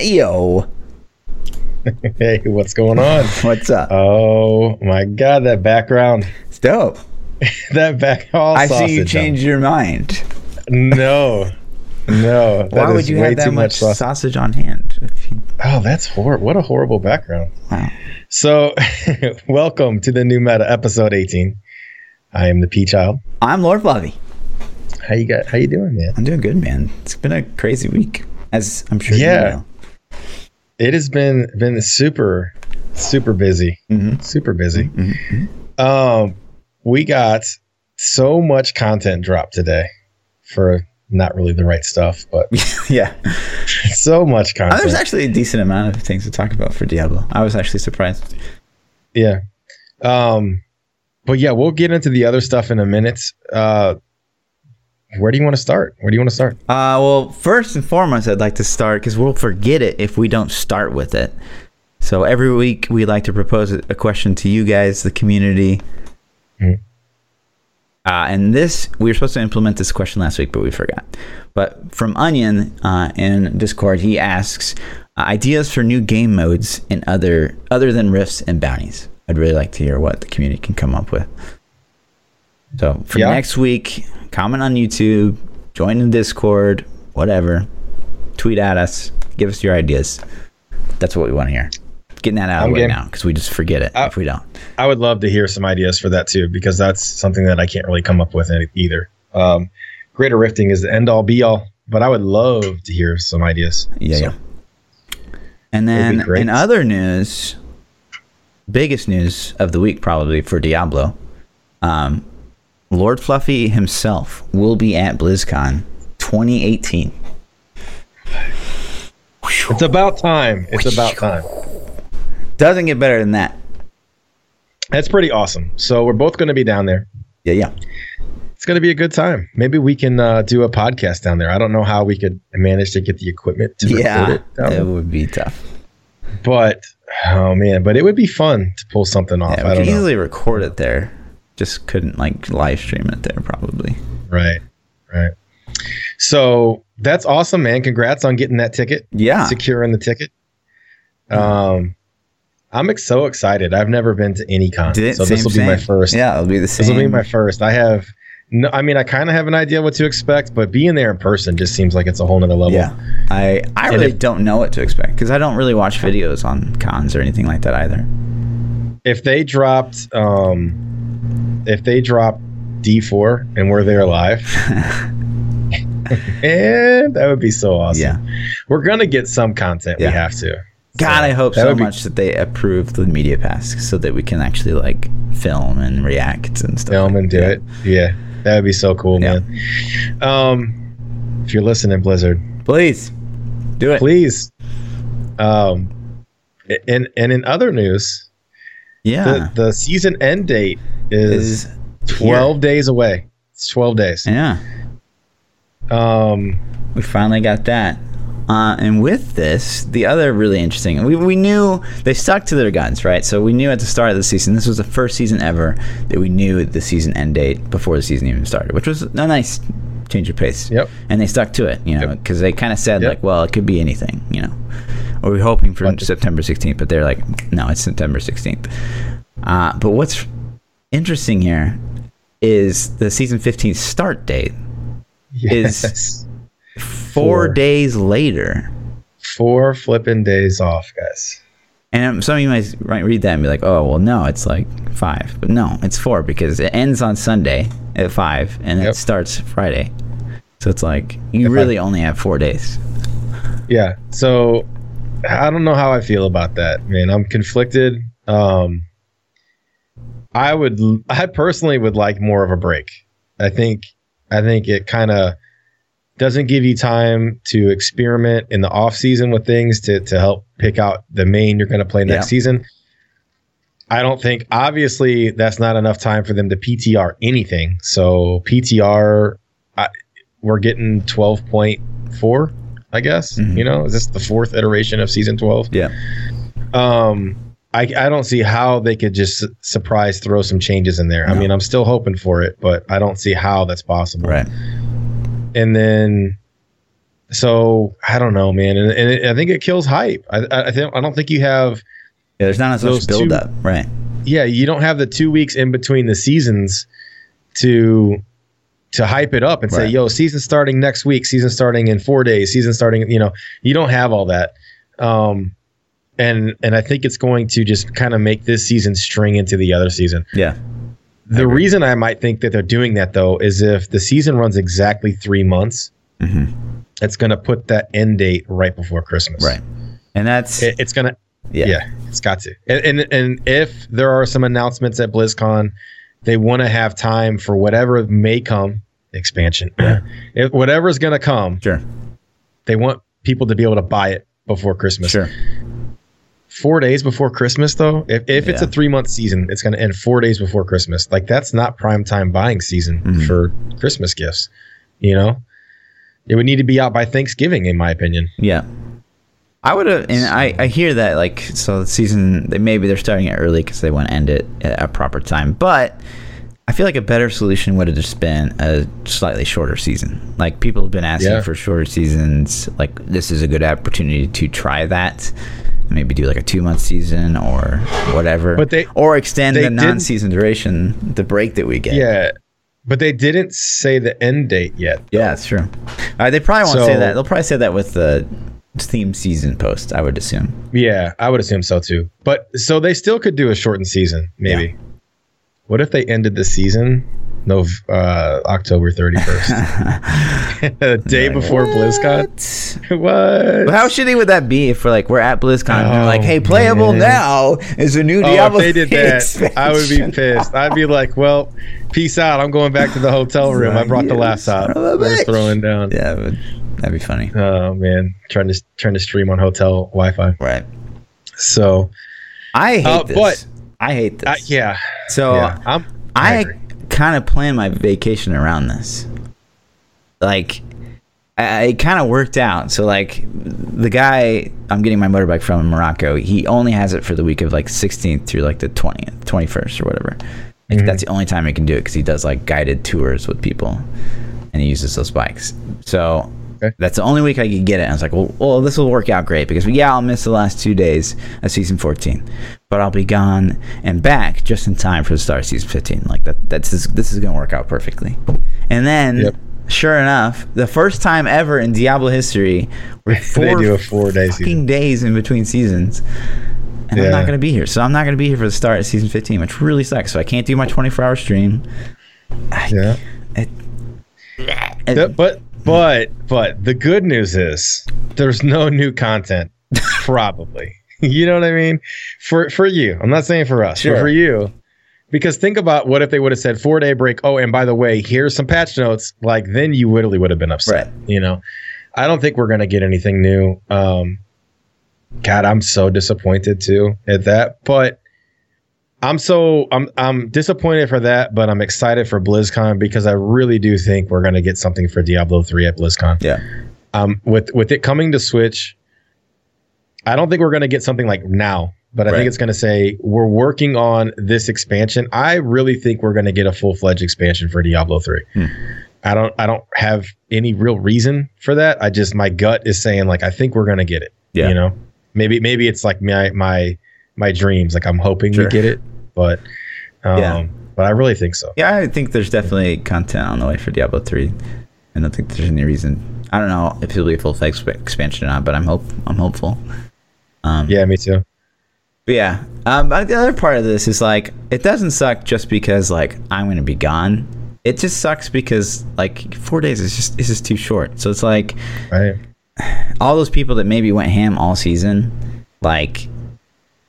Yo, Hey, what's going on? what's up? Oh my god, that background. It's dope. That back all I see you change your mind. No. No. Why would you have that much sausage. sausage on hand? You, Oh, that's horrible. What a horrible background. wow. So, welcome to the new meta episode 18. I am the P Child. I'm Lord Fluffy. How you got how you doing, man? I'm doing good, man. It's been a crazy week, as I'm sure Yeah. you know. It has been been super super busy. Mhm. Super busy. Mhm. Um we got so much content dropped today for not really the right stuff, but yeah. so much content. There's actually a decent amount of things to talk about for Diablo. I was actually surprised. Yeah. Um, but yeah, we'll get into the other stuff in a minute. Uh, where do you want to start? Where do you want to start? Uh, well, first and foremost, I'd like to start because we'll forget it if we don't start with it. So every week we like to propose a question to you guys, the community. Mhm. Uh, and this, we were supposed to implement this question last week, but we forgot. But from Onion uh, in Discord, he asks uh, ideas for new game modes and other other than rifts and bounties. I'd really like to hear what the community can come up with. So for Yeah. next week, comment on YouTube, join the Discord, whatever. Tweet at us, give us your ideas. That's what we want to hear. Getting that out of I'm the way now because we just forget it Uh, if we don't. I would love to hear some ideas for that too, because that's something that I can't really come up with either. Um, greater rifting is the end all be all, but I would love to hear some ideas. Yeah, So, yeah. And then in other news, biggest news of the week probably for Diablo, um, Lord Fluffy himself will be at BlizzCon 2018. It's about time. It's about time. Doesn't get better than that. That's pretty awesome. So we're both going to be down there. Yeah, yeah. It's going to be a good time. Maybe we can uh, do a podcast down there. I don't know how we could manage to get the equipment to record Yeah, it down it would be tough. But oh man, but it would be fun to pull something off. Yeah, I we don't could know. easily record it there. Just couldn't like live stream it there probably. Right, right. So that's awesome, man. Congrats on getting that ticket, Yeah. securing the ticket. Um, I'm ex- so excited. I've never been to any con, Did so this will be my first. Yeah, it'll be the same. This will be my first. I have. No, I mean, I kind of have an idea what to expect, but being there in person just seems like it's a whole nother level. Yeah, I I And really if- don't know what to expect because I don't really watch videos on cons or anything like that either. If they dropped, um, if they drop D4 and we're there live, and that would be so awesome. Yeah, We're gonna get some content. Yeah. We have to. God, So, I hope so be- much that they approve the media pass so that we can actually like film and react and stuff. film like and do that. it. Yeah, that would be so cool, Yeah. man. Um, if you're listening, Blizzard, Please do it. please. Um, and and in other news, Yeah, the the season end date is, is 12 days away. It's 12 days. yeah. Um, We finally got that. Uh, and with this, the other really interesting, we, we knew they stuck to their guns, right? So we knew at the start of the season, this was the first season ever that we knew the season end date before the season even started, which was a nice change of pace. Yep. And they stuck to it, you know, Yep. because they kind of said, Yep. like, well, it could be anything, you know. Or we're hoping for September 16th, but they're like, no, it's September 16th. Uh, but what's interesting here is the season 15 start date yes. four Four. days later. Four flipping days off, guys. And some of you might might read that and be like, oh, well, no, it's like five. But no, it's four because it ends on Sunday at five and Yep. it starts Friday. So it's like you If I- really only have four days. Yeah. So I don't know how I feel about that, man. I'm conflicted. Um, I would, I personally would like more of a break. I think, I think it kind of doesn't give you time to experiment in the off season with things to to help pick out the main you're going to play next Yeah. season. I don't think obviously that's not enough time for them to PTR anything. So PTR, I, we're getting twelve point four, I guess. Mhm. You know, is this the fourth iteration of season twelve? Yeah. Um, I I don't see how they could just surprise throw some changes in there. I mean, I'm still hoping for it, but I don't see how that's possible Right. And then So I don't know, man, and, and it, I think it kills hype. I, I, I think I don't think you have. Yeah, there's not as much Those two- build up, right? Yeah, you don't have the two weeks in between the seasons to to hype it up and say, "Yo, season starting next week, season starting in four days, season starting." You know, you don't have all that. Um, and and I think it's going to just kind of make this season string into the other season. Yeah. The reason I might think that they're doing that though is if the season runs exactly three months, hmm it's going to put that end date right before Christmas. Right. And that's It, it's going to yeah. yeah. it's got to. And, and and if there are some announcements at BlizzCon, they want to have time for whatever may come expansion. if whatever is going to come, Sure. they want people to be able to buy it before Christmas. Sure. Four days before Christmas, though, if, if it's a three month season, it's going to end four days before Christmas. Like that's not prime time buying season Mhm. for Christmas gifts. You know, it would need to be out by Thanksgiving, in my opinion. Yeah. I would have, and I, I hear that like so the season they maybe they're starting it early because they want to end it at a proper time, but I feel like a better solution would have just been a slightly shorter season. Like people have been asking Yeah. for shorter seasons. Like this is a good opportunity to try that. Maybe do like a two month season or whatever, But they- or extend they the non season duration, the break that we get. Yeah, but they didn't say the end date yet. yeah, it's true. Uh, they probably won't say that. They'll probably say that with the theme season post. I would assume. Yeah, I would assume so too. But so they still could do a shortened season, maybe. What if they ended the season no uh, October thirty first, a day before BlizzCon? What? What? But how shitty would that be if we're like we're at BlizzCon and like, Oh, hey, playable man. now is a new Oh, if Diablo. they did 3 that, I would be pissed. I'd be like, "Well, peace out. I'm going back to the hotel room. I brought the You laptop. son of a We're throwing down." Yeah, but that'd be funny. Oh man, trying to trying to stream on hotel Wi-Fi. Right. So, I hate Uh, this. but- I hate this. uh, yeah, so yeah, I'm. I I, agree. Kind of planned my vacation around this. Like, I, it kind of worked out. So, like, the guy I'm getting my motorbike from in Morocco, he only has it for the week of like 16th through like the 20th, 21st, or whatever. Like, Mhm. That's the only time he can do it because he does like guided tours with people, and he uses those bikes. So. Okay. That's the only week I could get it. I was like, well, well, this will work out great because yeah, I'll miss the last two days of season 14, but I'll be gone and back just in time for the start of season 15. Like that, that's this is gonna work out perfectly. And then, Yep. sure enough, the first time ever in Diablo history, They four do a four-day fucking season. days in between seasons. And I'm not gonna be here, so I'm not gonna be here for the start of season 15, which really sucks. So I can't do my 24 hour stream. I- Yeah. it- it- The- but but but the good news is there's no new content probably you know what i mean? For for you. I'm not saying for us Sure. but for you. Because think about what if they would have said four day break. Oh and by the way here's some patch notes. Like then you literally would have been upset Right. you know? I don't think we're going to get anything new. Um god i'm so disappointed too at that. But I'm so I'm I'm disappointed for that, but I'm excited for BlizzCon because I really do think we're gonna get something for Diablo 3 at BlizzCon. yeah, Um, with with it coming to Switch, I don't think we're gonna get something like now, but I Right. think it's gonna say we're working on this expansion. I really think we're gonna get a full fledged expansion for Diablo 3. Hmm. I don't I don't have any real reason for that. I just my gut is saying like I think we're gonna get it. Yeah. You know, maybe maybe it's like my my my dreams. Like I'm hoping Sure. we get it, but um, Yeah. but I really think so. yeah. I think there's definitely content on the way for Diablo 3. I don't think there's any reason. I don't know if it'll be a full fledged expansion or not, but I'm hope I'm hopeful. Um, Yeah, me too. But yeah. Um, but the other part of this is like it doesn't suck just because like I'm gonna be gone. It just sucks because like four days is just is just too short. So it's like Right. all those people that maybe went ham all season, like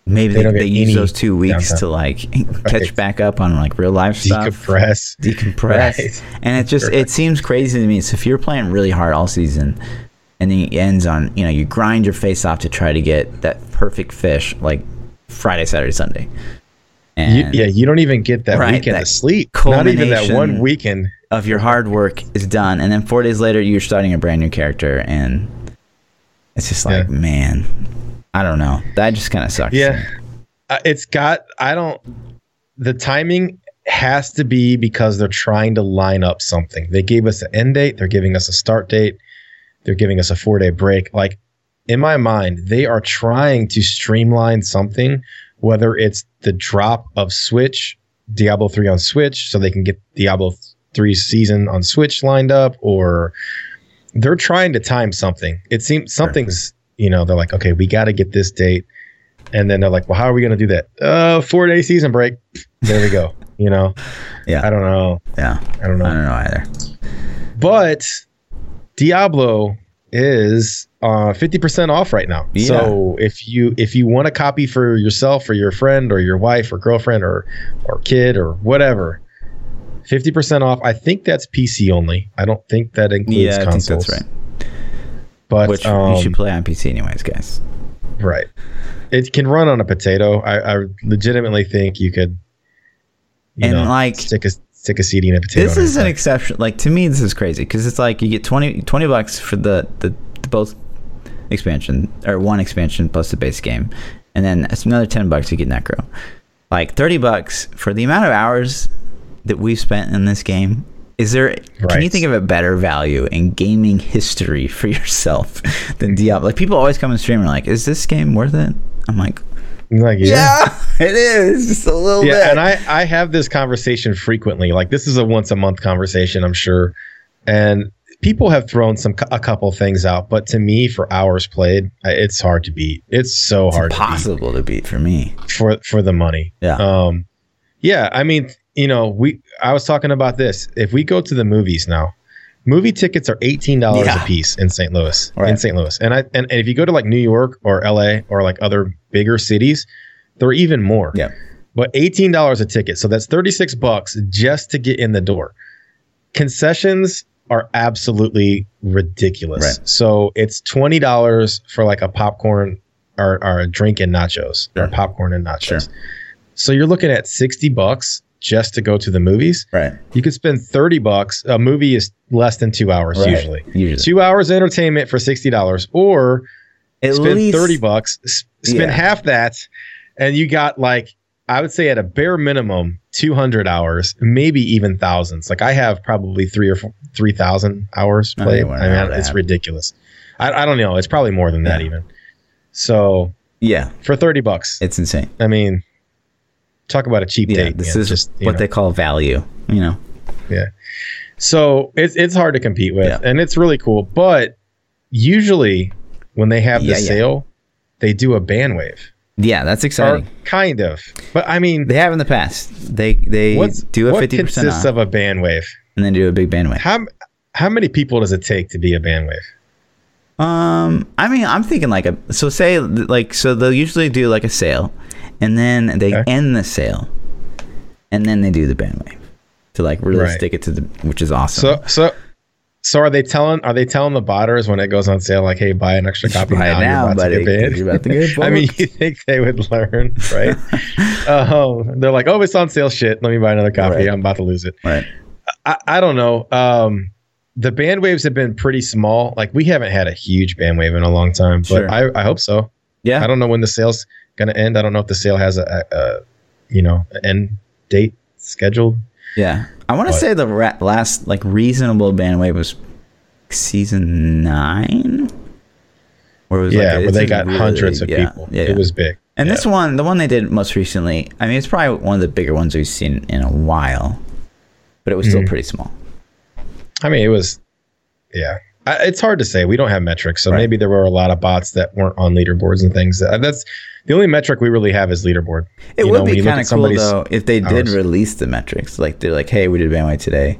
maybe They they, they, use those two weeks to like catch back up on like real life stuff Decompress. decompress. Right. And it just it Correct. seems crazy to me. So if you're playing really hard all season and then it ends on, you know, you grind your face off to try to get that perfect fish like Friday, Saturday, Sunday. You, yeah, you don't even get that Right, weekend that to sleep. Not even that one weekend. of your hard work is done and then 4 days later you're starting a brand new character and it's just like, Yeah. man, I don't know. That just kind of sucks. Yeah, uh, it's got. I don't. The timing has to be because they're trying to line up something. They gave us an end date. They're giving us a start date. They're giving us a four day break. Like in my mind, they are trying to streamline something, whether it's the drop of Switch, Diablo 3 on Switch, so they can get Diablo 3 season on Switch lined up, or they're trying to time something. It seems something's, you know, they're like, okay, we got to get this date. And then they're like, well, how are we going to do that? Uh, four day season break. There we go. You know, Yeah. I don't know. Yeah. I don't know. I don't know either. But Diablo is uh 50% off right now. Yeah. So if you if you want a copy for yourself or your friend or your wife or girlfriend or or kid or whatever, 50% off. I think that's PC only. I don't think that includes Yeah, I think consoles. that's right. But Which um, you should play on PC anyways, guys. right. It can run on a potato. I, I legitimately think you could you And, know, like, stick a stick a CD in a potato. This is an exception. Like to me, this is crazy because it's like you get 20, 20 bucks for the, the the both expansion or one expansion plus the base game, and then it's another ten bucks to get Necro. Like thirty bucks for the amount of hours that we've spent in this game. Is there? Can you think of a better value in gaming history for yourself than Diablo? Like people always come and stream and are like, "Is this game worth it?" I'm like, like, "Yeah, it is, just a little bit." yeah and i i have this conversation frequently. Like this is a once a month conversation i'm sure. And people have thrown some a couple things out but to me for hours played it's hard to beat. It's so it's hard to impossible to beat for me. for for the money. Yeah. um yeah i mean you know we i was talking about this. If we go to the movies now movie tickets are $18 Yeah. a piece in st louis in st louis and i and, and if you go to like new york or la or like other bigger cities they're even more Yeah. but $18 a ticket. So that's 36 bucks just to get in the door. Concessions are absolutely ridiculous. Right. So it's $20 for like a popcorn or, or a drink and nachos or popcorn and nachos. Sure. So you're looking at 60 bucks just to go to the movies. Right. You could spend 30 bucks. A movie is less than two hours Right. usually. Usually. Two hours of entertainment for $60 or At spend least 30 bucks spend Yeah. half that and you got like i would say at a bare minimum 200 hours maybe even thousands like i have probably three or 3000 hours I played i, know mean that. it's ridiculous I, I don't know it's probably more than that even so Yeah, for 30 bucks it's insane. i mean talk about a cheap Yeah, date this is just what know. they call value. You know. Yeah. So it's it's hard to compete with, Yeah. and it's really cool. But usually, when they have the Yeah, sale, they do a ban wave, Yeah, that's or exciting. kind of. But I mean, They have in the past. They they do a fifty percent consists off of a ban wave? and then do a big bandwidth. How how many people does it take to be a ban wave? Um, I mean, I'm thinking like a so say like so they'll usually do like a sale, and then they Okay. end the sale, and then they do the ban wave to like really Right. stick it to the which is awesome. So so. So are they telling are they telling the botters when it goes on sale like hey buy an extra copy Buy now, now, you're about buddy, to get 'cause banned? you're about to get I mean you think they would learn right? oh they're like oh it's on sale shit let me buy another copy Right. I'm about to lose it right. I, I don't know. Um, the ban waves have been pretty small. Like we haven't had a huge ban wave in a long time, but Sure. I, I hope so. Yeah. I don't know when the sale's gonna end. I don't know if the sale has a, a, a you know an end date scheduled. Yeah, I want to say the ra- last like reasonable ban wave was season nine, where it was yeah, like, where they got really- hundreds of yeah, people. Yeah, It yeah. was big. and yeah. this one, the one they did most recently, I mean, it's probably one of the bigger ones we've seen in a while, but it was still Mhm. pretty small. I mean, it was. Yeah, I, it's hard to say. We don't have metrics, so Right. maybe there were a lot of bots that weren't on leaderboards and things. That, that's the only metric we really have is leaderboard. It You would know, be kind of cool though if they did hours. release the metrics. Like they're like, hey, we did ban wave today.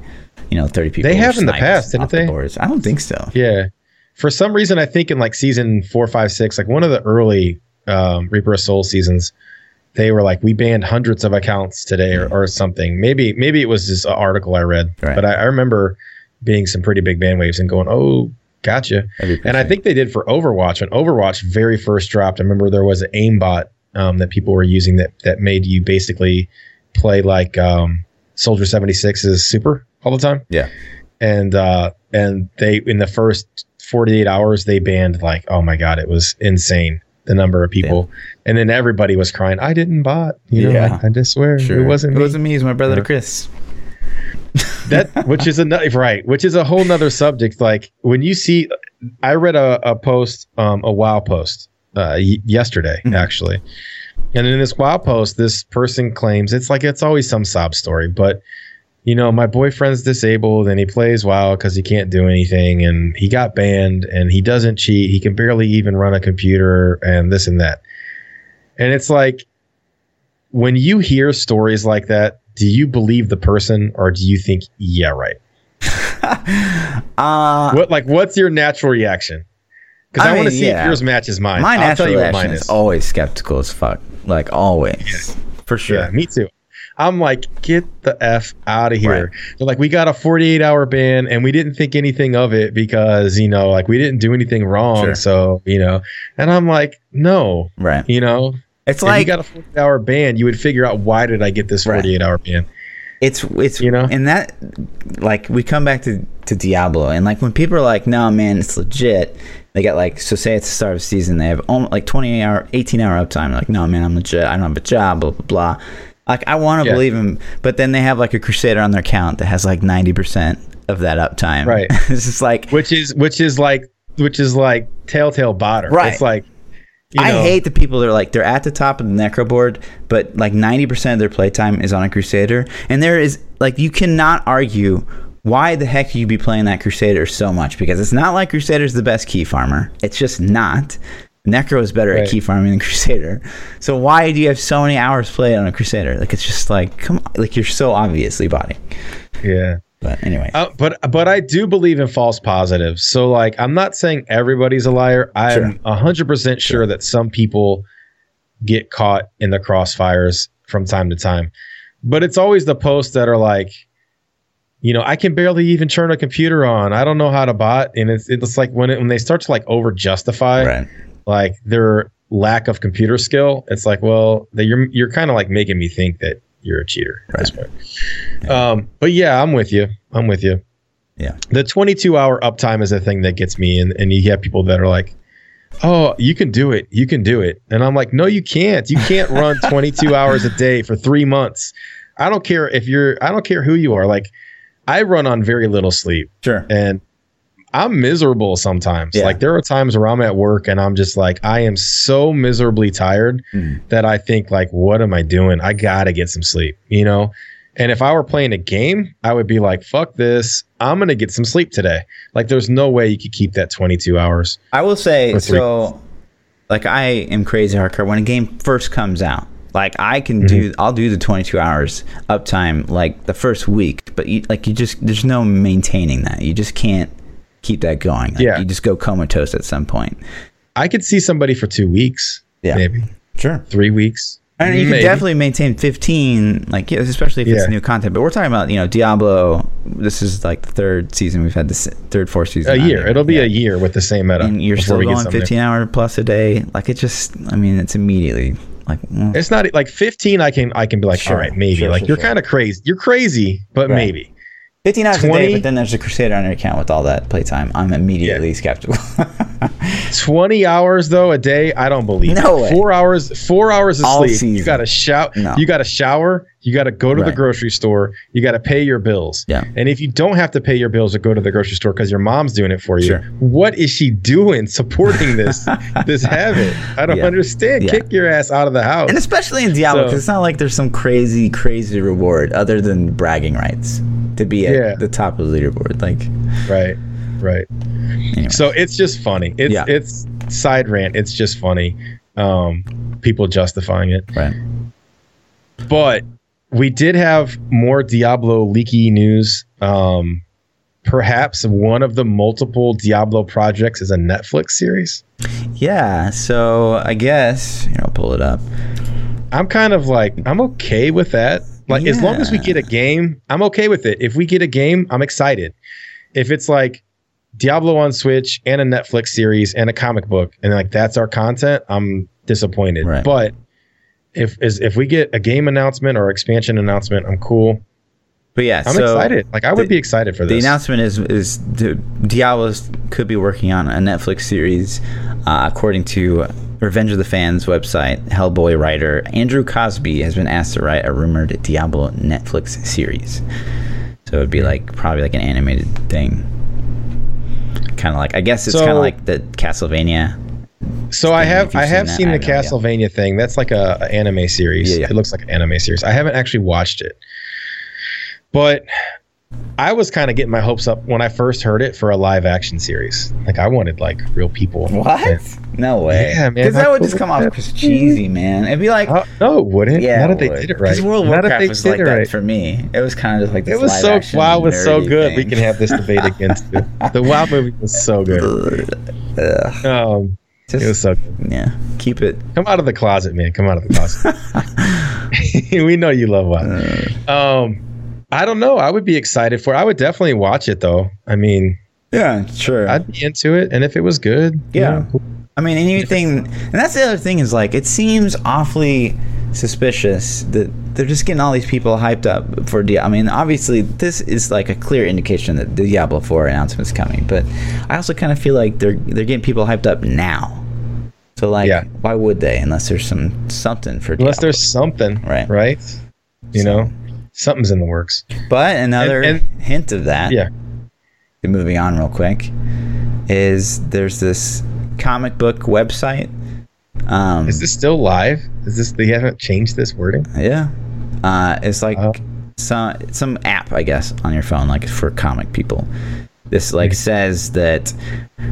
You know, thirty people. They have in the past, didn't the they? I don't think so. Yeah. For some reason, I think in like season four, five, six, like one of the early um, Reaper of Soul seasons, they were like, we banned hundreds of accounts today or, or something. Maybe maybe it was just an article I read, Right. but I, I remember being some pretty big ban waves and going, oh, gotcha. And I think they did for Overwatch. When Overwatch very first dropped, I remember there was an aimbot um, that people were using that that made you basically play like um, Soldier 76's super all the time. Yeah. And uh, and they in the first 48 hours they banned like oh my god it was insane the number of people and then everybody was crying I didn't bot you know Yeah. I, I just swear Sure. it wasn't It me wasn't me. It was my brother Yeah. Chris. That which is another right, which is a whole nother subject. Like when you see, I read a, a post, um, a WoW post uh, y- yesterday Mhm. actually, and in this WoW post, this person claims it's like it's always some sob story, but you know, my boyfriend's disabled and he plays WoW because he can't do anything, and he got banned, and he doesn't cheat, he can barely even run a computer, and this and that, and it's like when you hear stories like that, do you believe the person or do you think, yeah, right? uh, What like what's your natural reaction? Because I, I want to see yeah. if yours matches mine. my I'll natural tell you what reaction mine is is. always skeptical as fuck. Like always, for sure. Yeah, me too. I'm like, get the f out of here. Right. They're like, we got a 48 hour ban, and we didn't think anything of it because you know, like we didn't do anything wrong. Sure. So you know, and I'm like, no, Right. you know, It's if you got a 48 hour ban, you would figure out why did I get this Right. 48 hour ban? it's it's You know? and that like we come back to to Diablo and like when people are like no man it's legit they got like so say it's the start of the season they have almost like 20 hour 18 hour uptime like no man I'm legit I don't have a job blah blah blah like I want to Yeah. believe him but then they have like a crusader on their account that has like 90% of that uptime Right. it's just like Which is which is like which is like telltale botter. Right. It's like you I hate the people that are like they're at the top of the necro board, but like ninety percent of their playtime is on a crusader, and there is like you cannot argue why the heck you be playing that crusader so much because it's not like crusader's the best key farmer. It's just not. Necro is better Right. at key farming than Crusader. So why do you have so many hours played on a Crusader? Like it's just like come on, like you're so obviously botting. Yeah. But anyway, Uh, but but I do believe in false positives. So like I'm not saying everybody's a liar. I'm a hundred percent sure that some people get caught in the crossfires from time to time. But it's always the posts that are like, you know, I can barely even turn a computer on. I don't know how to bot, and it's it's like when it, when they start to like over justify right. like their lack of computer skill. It's like, well, that you're you're kind of like making me think that you're a cheater at this point. Um, but yeah, I'm with you. I'm with you. Yeah. The 22 hour uptime is the thing that gets me, and and you have people that are like, oh, you can do it, you can do it, and I'm like, no, you can't. You can't run 22 hours a day for three months. I don't care if you're. I don't care who you are. Like, I run on very little sleep Sure. and I'm miserable sometimes. Yeah. Like there are times where I'm at work and I'm just like I am so miserably tired Mhm. that I think like what am I doing? I got to get some sleep, you know? And if I were playing a game, I would be like fuck this. I'm going to get some sleep today. Like there's no way you could keep that 22 hours. I will say so. Like I am crazy hardcore when a game first comes out. Like I can do, Mm-hmm. I'll do the 22 hours uptime like the first week, but you, like you just there's no maintaining that. You just can't keep that going. Like, Yeah. you just go comatose at some point. I could see somebody for 2 weeks, Yeah. maybe Sure. 3 weeks. And you can definitely maintain 15, like yeah, especially if it's new content. But we're talking about you know Diablo. This is like the third season we've had this third, fourth season. A year. here. It'll be Yeah. a year with the same meta. and you're still we get going something 15 hour plus a day. Like it just, I mean, it's immediately like mm, It's not like 15 I can I can be like Sure, all right, maybe. sure, like sure, you're sure. kind of crazy. You're crazy, but Right. maybe. 15 hours a day. But then there's a Crusader on your account with all that playtime. I'm immediately skeptical. 20 hours though a day i don't believe No it. way. four hours four hours of All sleep you gotta shout No. you gotta shower you gotta go to the grocery store you gotta pay your bills Yeah. and if you don't have to pay your bills or go to the grocery store because your mom's doing it for you Sure. what is she doing supporting this this habit i don't Yeah. understand Yeah. kick your ass out of the house and especially in Diablo, So- because it's not like there's some crazy, crazy reward other than bragging rights to be at Yeah. the top of the leaderboard. Like, right right anyway. so it's just funny it's Yeah. it's side rant it's just funny um people justifying it right. but we did have more Diablo leaky news. Um, perhaps one of the multiple Diablo projects is a Netflix series. Yeah. So I guess, you know, pull it up. I'm kind of like, I'm okay with that. Like, as long as we get a game, I'm okay with it. If we get a game, I'm excited. If it's like Diablo on Switch and a Netflix series and a comic book, and like that's our content, I'm disappointed. Right. But if is if we get a game announcement or expansion announcement, I'm cool. But yeah, I'm so excited. Like I would the- be excited for this. The announcement is is Diablo could be working on a Netflix series, uh, according to Revenge of the Fans website. Hellboy writer Andrew Cosby has been asked to write a rumored Diablo Netflix series. So it'd be hmm. like probably like an animated thing. Kind of like I guess it's So- kind of like the Castlevania. So I have I have seen I the have no idea. Castlevania thing. That's like a, a anime series. Yeah, yeah. It looks like an anime series. I haven't actually watched it, but I was kind of getting my hopes up when I first heard it for a live action series. Like I wanted like real people. What? No way. Yeah, man, Because that would just come off as cheesy, man. It'd be like, Uh, no, it wouldn't. yeah, Not if they did it right. Because World of Warcraft they was did like it that right. for me. It was kind of just like this It was so WoW was so good. We can have this debate against it. The WoW movie was so good. Ugh. Um, Just, it was so good. yeah. Keep it. Come out of the closet, man. Come out of the closet. we know you love WoW. Uh, Um, I don't know. I would be excited for. I would definitely watch it though. I mean, yeah, sure. I'd be into it, and if it was good, you Yeah. know, I mean, anything, and that's the other thing is like it seems awfully suspicious that they're just getting all these people hyped up for Diablo. I mean, obviously, this is like a clear indication that the Diablo 4 announcement is coming, but I also kind of feel like they're they're getting people hyped up now. So like, Yeah. why would they unless there's some something for unless there's something, Right. Right. You So- know, something's in the works. But another And- hint of that, Yeah. moving on real quick, is there's this comic book website. Um, Is this still live? Is this they haven't changed this wording? Yeah. Uh, it's like Oh. some some app, I guess, on your phone, like for comic people. This like says that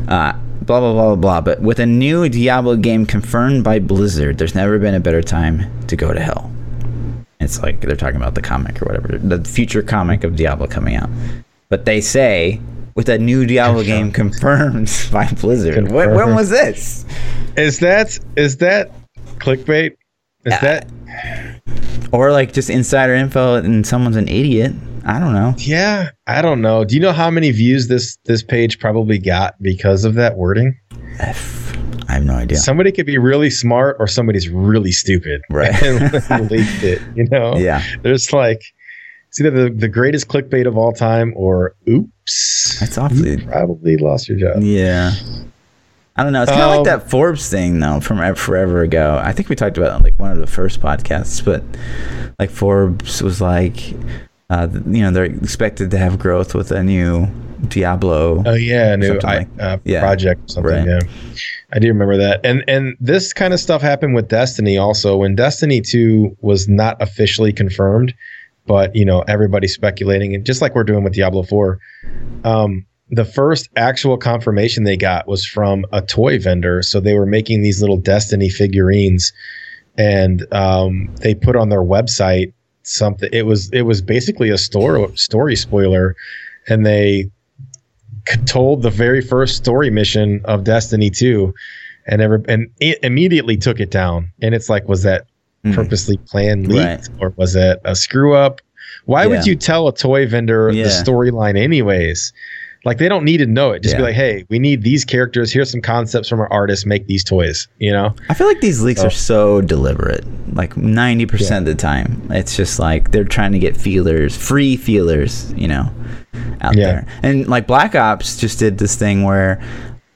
uh, blah blah blah blah blah. But with a new Diablo game confirmed by Blizzard, there's never been a better time to go to hell. It's like they're talking about the comic or whatever, the future comic of Diablo coming out. But they say with a new Diablo game confirmed by Blizzard. When, when was this? Is that is that clickbait? Is Uh, that Or like just insider info and someone's an idiot? I don't know. yeah? I don't know. Do you know how many views this this page probably got because of that wording? F. I have no idea. Somebody could be really smart or somebody's really stupid. Right. and leaked it. You know? yeah, There's like it's either the, the greatest clickbait of all time or oops. that's awfully. You probably lost your job. Yeah. I don't know. It's kind of Um, like that Forbes thing, though, from forever ago. I think we talked about it on like one of the first podcasts, but like Forbes was like, uh, you know, they're expected to have growth with a new Diablo. Oh yeah, new I, like- uh, yeah. project or something. Right. Yeah, I do remember that. And and this kind of stuff happened with Destiny also. When Destiny two was not officially confirmed, but you know everybody speculating, and just like we're doing with Diablo four, um, the first actual confirmation they got was from a toy vendor. So they were making these little Destiny figurines, and um, they put on their website something. It was it was basically a story story spoiler, and they told the very first story mission of Destiny 2 and ever and it immediately took it down. And it's like, was that Mhm. purposely planned leaked Right. or was it a screw up? Why Yeah. would you tell a toy vendor Yeah. the storyline anyways? Like they don't need to know it. Just be like, hey, we need these characters. Here's some concepts from our artists. Make these toys. You know? I feel like these leaks Oh. are so deliberate. Like 90% of the time. It's just like they're trying to get feelers, free feelers, you know, out Yeah. there. And like Black Ops just did this thing where,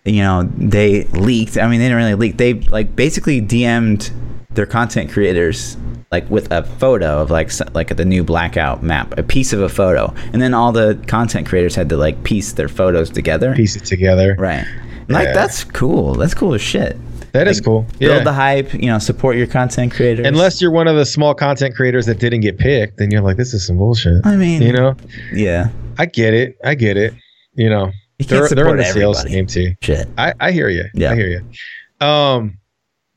you know, they leaked. I mean, they didn't really leak. They like basically DM'd their content creators like with a photo of like like the new blackout map, a piece of a photo, and then all the content creators had to like piece their photos together. Piece it together. Right. Like Yeah. that's cool. That's cool as shit. That is Like, cool. Build the hype, you know, support your content creators. Unless you're one of the small content creators that didn't get picked, then you're like, this is some bullshit. I mean, You know? yeah, I get it. I get it. You know, you they're, they're in the sales everybody. game too. Shit. I, I hear you. Yeah. I hear you. Um,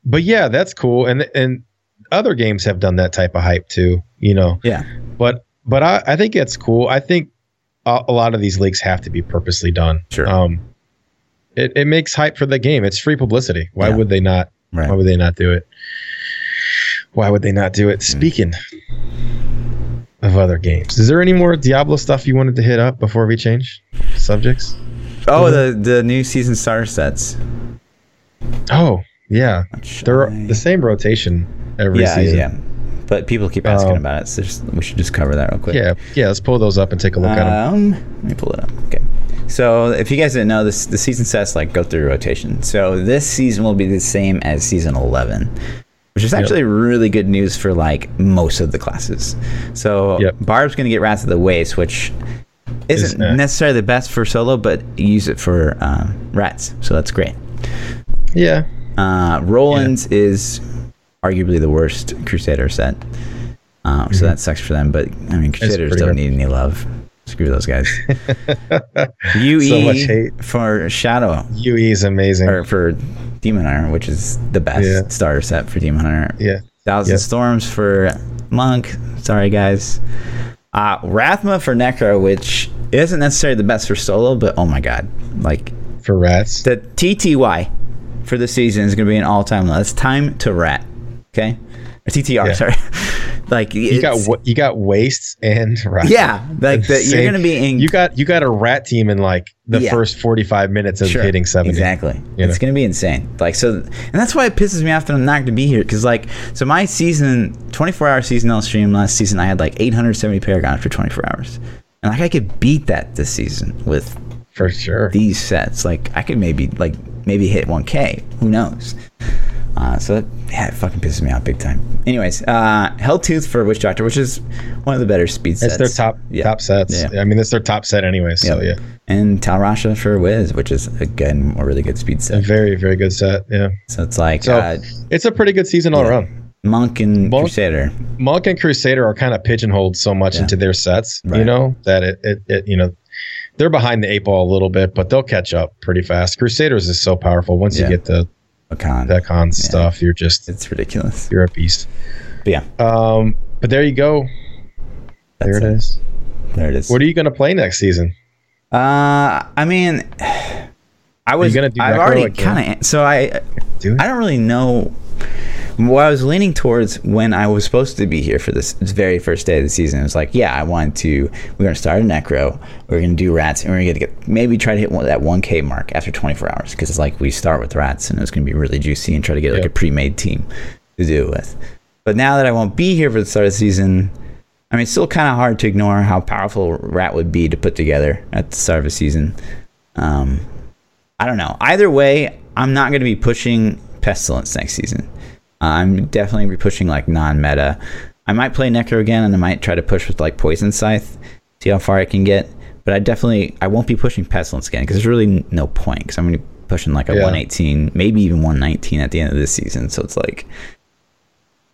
but yeah, that's cool. And and other games have done that type of hype too. You know, Yeah. but but I, I think it's cool. I think a, a lot of these leaks have to be purposely done. Sure. Um, it, it makes hype for the game. It's free publicity. Why Yeah. would they not? Right. Why would they not do it? Why would they not do it? Speaking of other games, is there any more Diablo stuff you wanted to hit up before we change subjects? Oh, the the new season starter sets. Oh, yeah. They're I- the same rotation every yeah, season. yeah. But people keep asking Um, about it, so just, we should just cover that real quick. Yeah, yeah. Let's pull those up and take a look at them. Um, let me pull it up. Okay. So if you guys didn't know, this the season sets like go through rotation. So this season will be the same as season eleven, which is actually really good news for like most of the classes. So Yep. Barb's going to get Wrath of the Waste, which isn't Is, necessarily the best for solo, but use it for um, Rats, so that's great. Yeah. Uh, Roland's is arguably the worst Crusader set, uh, so that sucks for them. But I mean, Crusaders don't hard. need any love. Screw those guys. UE So much hate. for Shadow UE is amazing. or for Demon Hunter, which is the best Yeah. starter set for Demon Hunter. Yeah. Thousand. Storms for Monk. Sorry, guys. Uh, Rathma for Necro, which isn't necessarily the best for solo, but oh my god, like For rats. the TTY for the season is going to be an all-time low. It's time to rat. Okay, or TTR. Yeah. Sorry. like You got you got wastes and rats. yeah, like the, you're going to be in. You got you got a rat team in like the Yeah. first 45 minutes of Sure, hitting 70. Exactly. you It's going to be insane. Like so, and that's why it pisses me off that I'm not going to be here because like so my season, 24 hour season on stream last season, I had like 870 Paragon for 24 hours, and like I could beat that this season with For sure. these sets. Like I could maybe like maybe hit 1K. Who knows? Uh, so that, yeah, it fucking pisses me off big time. Anyways, uh, Helltooth for Witch Doctor, which is one of the better speed sets. That's their top Yeah. top sets. Yeah. I mean, that's their top set anyway. So Yep. yeah, And Tal Rasha for Wiz, which is again a really good speed a set. very very good set. Yeah, So it's like So- uh, it's a pretty good season all Yeah. around. Monk and Monk- Crusader. Monk and Crusader are kind of pigeonholed so much Yeah. into their sets, Right. you know, that it, it, it you know they're behind the eight ball a little bit, but they'll catch up pretty fast. Crusaders is so powerful. Once Yeah. you get the Pecan. that con stuff, you're just It's ridiculous. you're a beast. But yeah, Um, but there you go. that's there it is. There it is. What are you going to play next season? Uh, I mean, I was. gonna do I've already kind of. So I, Do. I don't really know. What I was leaning towards when I was supposed to be here for this very first day of the season, it was like, yeah, I want to. We're gonna start a necro. We're gonna do rats, and we're gonna get maybe try to hit one, that 1K mark after 24 hours because it's like we start with rats, and it's gonna be really juicy, and try to get like Yep. a pre-made team to do it with. But now that I won't be here for the start of the season, I mean, it's still kind of hard to ignore how powerful Rat would be to put together at the start of a season. Um, I don't know. Either way, I'm not going to be pushing Pestilence next season. I'm definitely be pushing like non-meta. I might play Necro again, and I might try to push with like Poison Scythe, see how far I can get. But I definitely I won't be pushing Pestilence again because there's really no point. Because I'm going to be pushing like a Yeah. 118, maybe even 119 at the end of this season. So it's like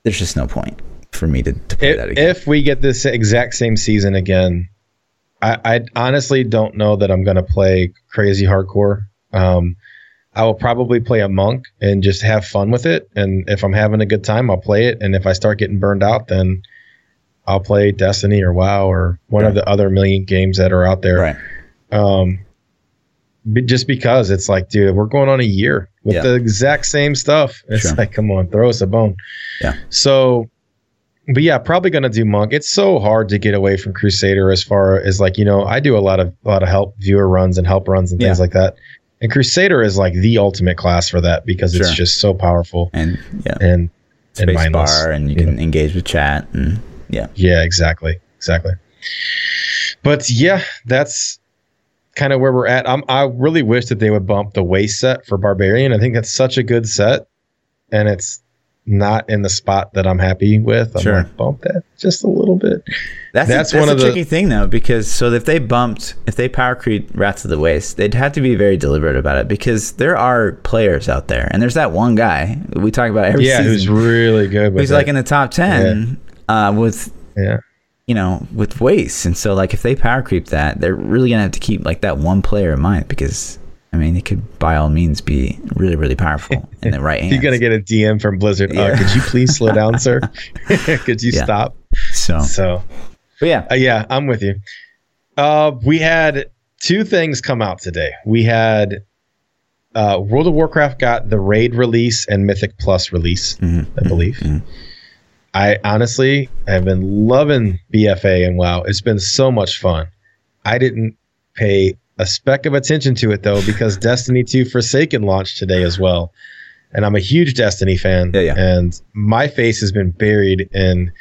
there's just no point for me to, to play that If, again. if we get this exact same season again, I, I honestly don't know that I'm going to play crazy hardcore. Um, I will probably play a monk and just have fun with it. And if I'm having a good time, I'll play it. And if I start getting burned out, then I'll play Destiny or WoW or one of the other million games that are out there. right. Um, just because it's like, dude, we're going on a year with Yeah. the exact same stuff. It's Sure. like, come on, throw us a bone. Yeah. So, but yeah, probably gonna do monk. It's so hard to get away from Crusader as far as like you know, I do a lot of a lot of help viewer runs and help runs and things Yeah. like that. And Crusader is like the ultimate class for that because it's just so powerful And yeah, and and space mindless. bar, and you you can know. engage with chat, and yeah, Yeah, exactly. Exactly. But yeah, that's kind of where we're at. I'm, I really wish that they would bump the way set for Barbarian. I think that's such a good set, and it's not in the spot that I'm happy with. I'm Sure. like, bump that just a little bit. that's That's that's one of a the- tricky thing though, because so if they bumped, if they power creep Wrath of the Waste, they'd have to be very deliberate about it because there are players out there, and there's that one guy we talk about every yeah, season, who's really good who's it. like in the top ten uh, with yeah. you know with waste, and so like if they power creep that, they're really gonna have to keep like that one player in mind because. I mean, it could by all means be really, really powerful in the right hands. You're gonna get a DM from Blizzard. Yeah. Uh, could you please slow down, sir? could you Yeah. stop? so, So but yeah, Uh, yeah, I'm with you. Uh, we had two things come out today. We had uh, World of Warcraft got the raid release and Mythic Plus release, Mhm, I believe. mhm. I honestly have been loving BFA and WoW. It's been so much fun. I didn't pay a speck of attention to it though because Destiny 2 Forsaken launched today as well. And I'm a huge Destiny fan. Yeah, yeah. And my face has been buried in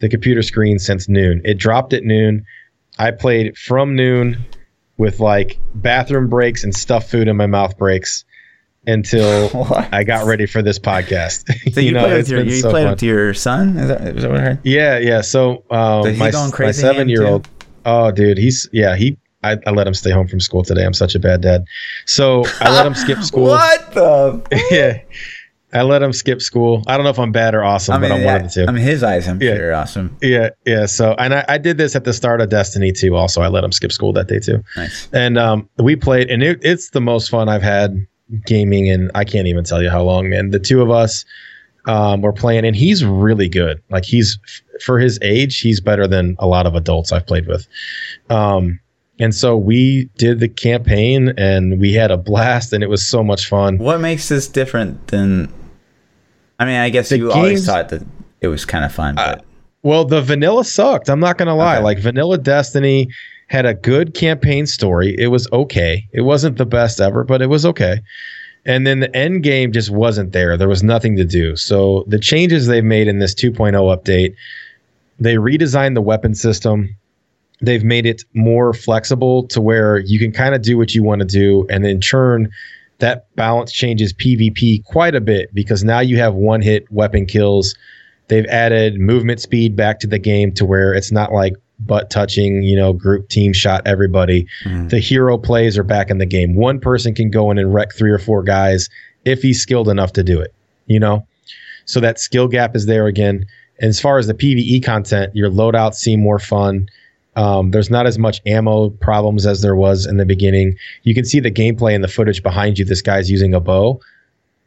the computer screen since noon. It dropped at noon. I played from noon with like bathroom breaks and stuffed food in my mouth breaks. until I got ready for this podcast. So you, played with your you so played fun. with your son? Is that, is that what I heard? Yeah, yeah. So, um, my, my crazy in the seven year old. Oh, dude, he's yeah. He I, I let him stay home from school today. I'm such a bad dad. So I let him skip school. What the? yeah, I let him skip school. I don't know if I'm bad or awesome, I mean, but I'm yeah, one of the two. I mean, his eyes, I'm Yeah. sure, awesome. yeah, yeah. So and I, I did this at the start of Destiny too. Also, I let him skip school that day too. Nice. And um, we played, and it, it's the most fun I've had gaming, and I can't even tell you how long, man. The two of us um, were playing, and he's really good. Like he's for his age, he's better than a lot of adults I've played with. Um, and so we did the campaign, and we had a blast, and it was so much fun. What makes this different than? I mean, I guess The you always thought that it was kind of fun, uh, but Well, the vanilla sucked. I'm not gonna lie. Okay. Like vanilla Destiny had a good campaign story. It was okay. It wasn't the best ever, but it was okay. And then the end game just wasn't there. There was nothing to do. So the changes they've made in this 2.0 update, they redesigned the weapon system. They've made it more flexible to where you can kind of do what you want to do, and in turn, that balance changes PvP quite a bit because now you have one hit weapon kills. They've added movement speed back to the game to where it's not like butt touching, you know, group team shot everybody. Mhm. The hero plays are back in the game. One person can go in and wreck three or four guys if he's skilled enough to do it, you know? So that skill gap is there again. And as far as the PvE content, your loadouts seem more fun. Um, there's not as much ammo problems as there was in the beginning. You can see the gameplay in the footage behind you. This guy's using a bow.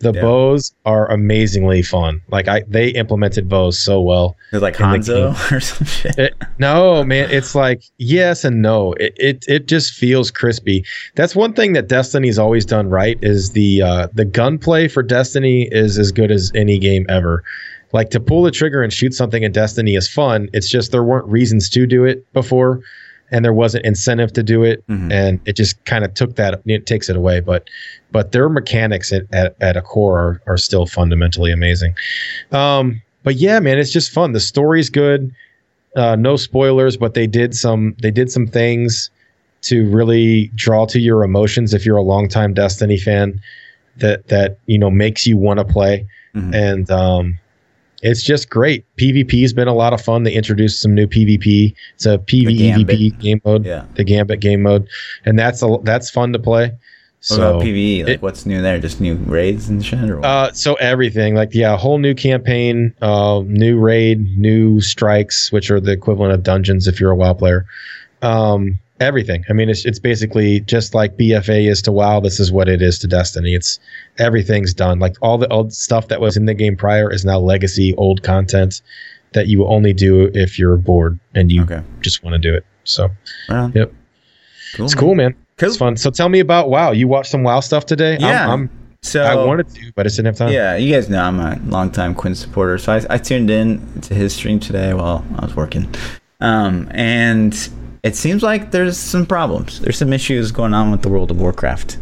The Yeah. bows are amazingly fun. Like I, they implemented bows so well. it's like Hanzo or some shit. It, no, man, it's like yes and no. It, it it just feels crispy. That's one thing that Destiny's always done right is the uh, the gunplay for Destiny is as good as any game ever. Like to pull the trigger and shoot something in Destiny is fun. It's just there weren't reasons to do it before, and there wasn't incentive to do it, Mhm. and it just kind of took that. It takes it away, but but their mechanics at, at, at a core are, are still fundamentally amazing. Um, but yeah, man, it's just fun. The story's good uh, no spoilers, but they did some they did some things to really draw to your emotions if you're a longtime Destiny fan that that you know makes you want to play Mhm. and um it's just great. PvP has been a lot of fun. They introduced some new PvP. It's a PvEVP game mode, Yeah. the Gambit game mode, and that's a that's fun to play. What about So PVE? Like, it- what's new there? Just new raids and shit? Uh, so everything like yeah, a whole new campaign, uh, new raid, new strikes, which are the equivalent of dungeons if you're a WoW player. Um, everything. I mean, it's it's basically just like BFA is to WoW. This is what it is to Destiny. It's everything's done. Like all the old stuff that was in the game prior is now legacy, old content that you only do if you're bored and you okay. just want to do it. So. Yep. Cool. it's cool, man. Cool. It's fun. So tell me about WoW. You watched some WoW stuff today? I'm- Yeah. I'm, So I wanted to, but I didn't have time. Yeah, you guys know I'm a longtime Quin supporter, so I, I tuned in to his stream today while I was working, um, and it seems like there's some problems. There's some issues going on with the World of Warcraft.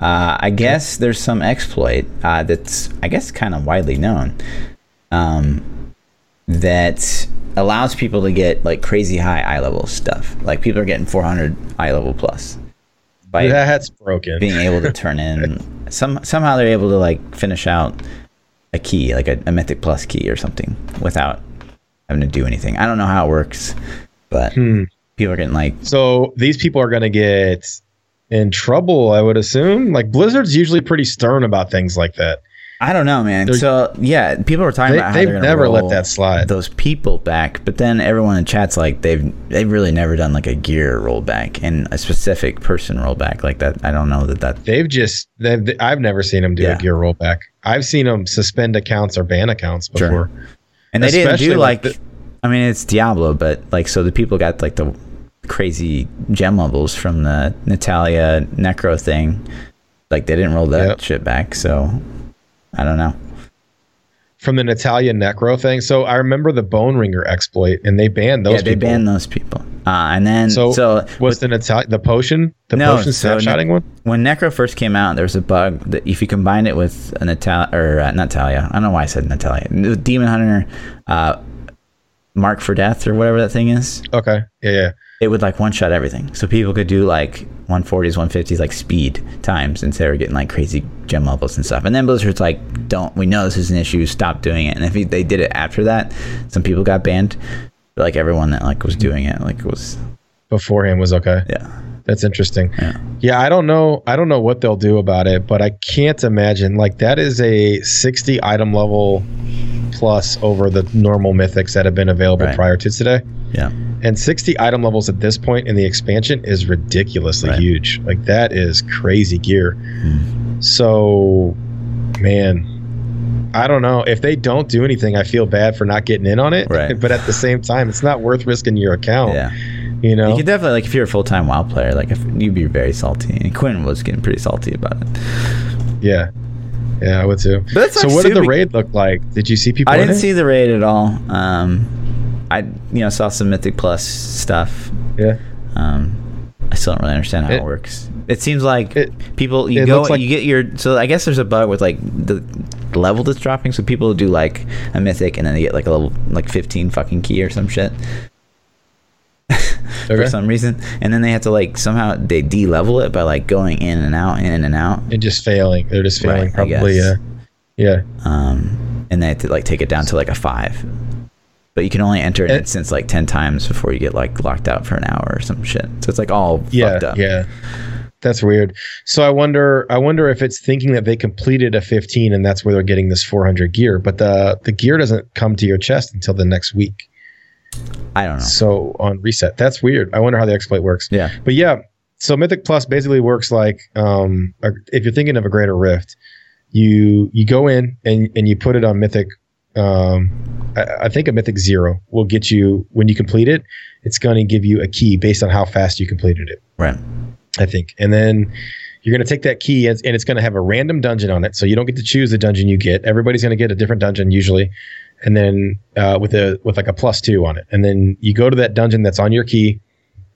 Uh, I guess there's some exploit uh, that's I guess kind of widely known um, that allows people to get like crazy high eye level stuff. Like people are getting 400 eye level plus by That's broken. being able to turn in some somehow they're able to like finish out a key like a, a mythic plus key or something without having to do anything i don't know how it works but Hmm. People are getting like So these people are going to get in trouble, I would assume. Like Blizzard's usually pretty stern about things like that. i don't know man They're- so yeah people were talking They, about how they've never let that slide. those people back but then everyone in chat's like they've they've really never done like a gear rollback and a specific person rollback like that i don't know that that They've just, they've, I've never seen them do Yeah. a gear rollback. I've seen them suspend accounts or ban accounts Sure. before. And they didn't Especially do like like, the- I mean, it's Diablo, but like, so the people got like the crazy gem levels from the Natalya Necro thing. Like, they didn't roll that Yep. shit back. So I don't know. From the Natalya Necro thing. So I remember the Bone Ringer exploit and they banned those yeah, they people. banned those people. Uh, and then, So, so, was the Natalya, the potion, the No, potion so snapshotting one? when Necro first came out, there was a bug that if you combined it with a Natalya, or uh, Natalya, I don't know why I said Natalya, Demon Hunter, uh, Mark for Death or whatever that thing is. Okay. Yeah, yeah. it would like one shot everything. So people could do like 140s, 150s, like speed times instead of getting like crazy gem levels and stuff. And then Blizzard's like, don't we know this is an issue? Stop doing it. And if they did it after that, some people got banned. But like everyone that like was doing it, like was beforehand was okay. yeah, That's interesting. yeah, Yeah, I don't know. I don't know what they'll do about it, but I can't imagine like that is a 60 item level plus over the normal mythics that have been available Right. prior to today. yeah. And 60 item levels at this point in the expansion is ridiculously Right. huge. Like that is crazy gear. Hmm. So, man, I don't know. If they don't do anything, I feel bad for not getting in on it. Right. But at the same time, it's not worth risking your account. Yeah. You know? You could definitely like if you're a full time WoW player, like if you'd be very salty. And Quin was getting pretty salty about it. yeah. Yeah, I would too. But So sucks what did the raid look like? Did you see people? I didn't it? see the raid at all. Um, I you know saw some Mythic Plus stuff. Yeah. Um, I still don't really understand how it, It- works. It seems like It- people you go like- you get your so I guess there's a bug with like the level that's dropping. So people do like a mythic and then they get like a level like 15 fucking key or some shit for some reason, and then they have to like somehow they de-level it by like going in and out, in and out. And just failing. They're just failing. Right, probably. Yeah. Yeah. um, and they have to like take it down to like a five. But you can only enter an And- instance like ten times before you get like locked out for an hour or some shit. So it's like all Yeah. fucked up. Yeah. That's weird. So I wonder. I wonder if it's thinking that they completed a 15 and that's where they're getting this 400 gear. But the the gear doesn't come to your chest until the next week. I don't know. So on reset, that's weird. I wonder how the exploit works. Yeah. But yeah, so Mythic Plus basically works like um, a, if you're thinking of a Greater Rift, you you go in and and you put it on Mythic. Um, I, I think a Mythic Zero will get you when you complete it. It's going to give you a key based on how fast you completed it. Right. I think, and then you're going to take that key and, and it's going to have a random dungeon on it. So you don't get to choose the dungeon you get. Everybody's going to get a different dungeon usually, and then uh, with a with like a plus two on it. And then you go to that dungeon that's on your key.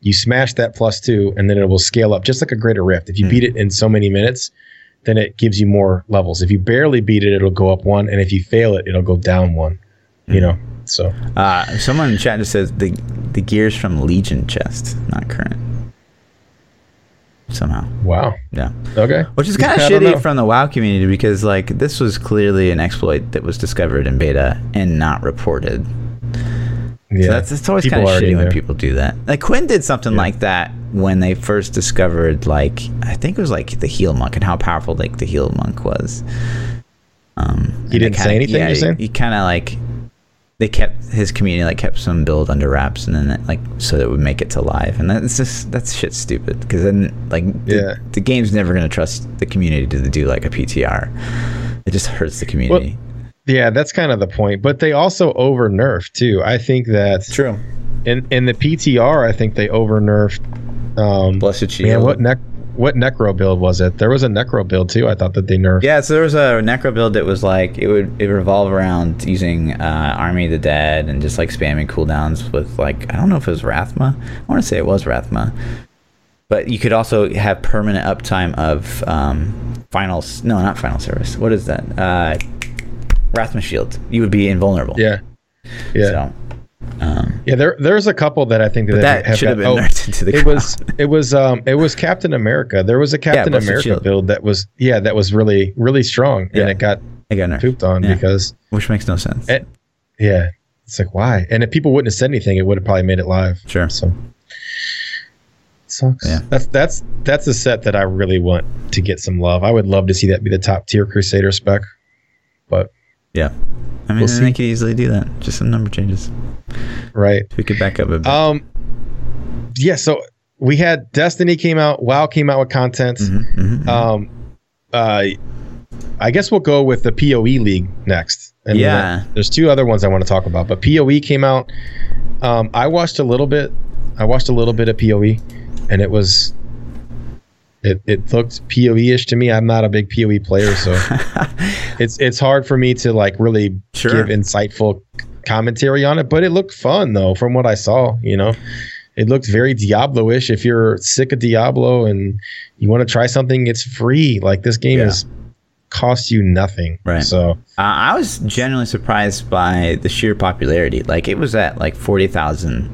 You smash that plus two, and then it will scale up just like a Greater Rift. If you Hmm. beat it in so many minutes, then it gives you more levels. If you barely beat it, it'll go up one, and if you fail it, it'll go down one. You Hmm. know, so Uh, someone in chat just says the the gears from Legion chest, not current. Somehow, wow, yeah. okay, Which is kind of I don't know. shitty from the WoW community because like this was clearly an exploit that was discovered in beta and not reported. yeah. So that's it's always kind of shitty when there. people do that. Like Quin did something Yeah. like that when they first discovered like I think it was like the heal monk and how powerful like the heal monk was. Um, he didn't say kinda- anything, Yeah, he kind of like they kept his community like kept some build under wraps and then it, like so that it would make it to live and that's just that's shit stupid because then like the, Yeah. the game's never gonna trust the community to do like a PTR. It just hurts the community. Yeah, that's kind of the point. But they also over nerfed too. I think that True. in in the PTR, I think they over nerfed. Um, Blessed shield. man, what nec what necro build was it? There was a necro build too. I thought that they nerfed. Yeah, so there was a necro build that was like it would it revolve around using uh, Army of the Dead and just like spamming cooldowns with like I don't know if it was Rathma. I want to say it was Rathma, but you could also have permanent uptime of um, final. No, not final service. What is that? Uh, Rathma shield. You would be invulnerable. yeah, yeah, So, um, yeah. There there's a couple that I think that, that have should have been oh, into the it ground. was it was um it was Captain America. There was a Captain Blessed America build that was yeah that was really really strong Yeah. and it got It got nerfed, pooped on Yeah. because which makes no sense. it, yeah it's like why and if people wouldn't have said anything it would have probably made it live Sure. so sucks Yeah. that's that's that's a set that I really want to get some love I would love to see that be the top tier Crusader spec Yeah. I mean, We'll they could easily do that. Just some number changes. right We could back up a bit. um yeah so we had Destiny came out WoW came out with content Mhm, mhm, mhm. Um, uh, I guess we'll go with the POE League next. And Yeah. then there's two other ones I want to talk about, but POE came out. Um, I watched a little bit. I watched a little bit of POE, and it was. It, it looked POE-ish to me. I'm not a big POE player, so it's it's hard for me to like really Sure. give insightful commentary on it. But it looked fun though, from what I saw. You know, it looked very Diablo-ish. If you're sick of Diablo and you want to try something, it's free. Like this game Yeah. is cost you nothing. Right. So Uh, I was genuinely surprised by the sheer popularity. Like it was at like forty thousand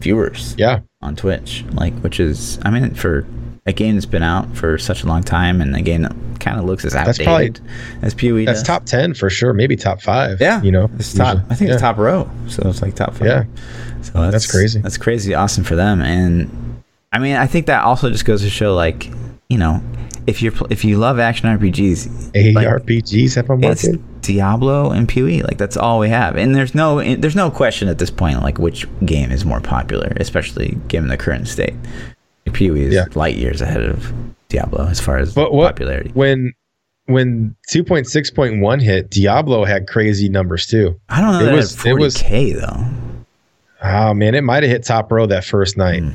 viewers yeah, on Twitch. Like which is, I mean, for a game that's been out for such a long time and a game that kind of looks as That's outdated as PoE That's does. top ten for sure, maybe top five. Yeah, you know, it's top. usually. I think Yeah. it's top row, so it's like top five. Yeah. so that's, That's crazy. That's crazy, awesome for them. And I mean, I think that also just goes to show, like, you know, if you're if you love action RPGs, like, ARPGs have a it's market. Diablo and PoE. Like that's all we have, and there's no there's no question at this point, like which game is more popular, especially given the current state. PoE is Yeah. light years ahead of Diablo as far as But what popularity. when when 2.6.1 hit, Diablo had crazy numbers too. I don't know. it was- it it was 40k though. Oh man, it might have hit top row that first night. Hmm.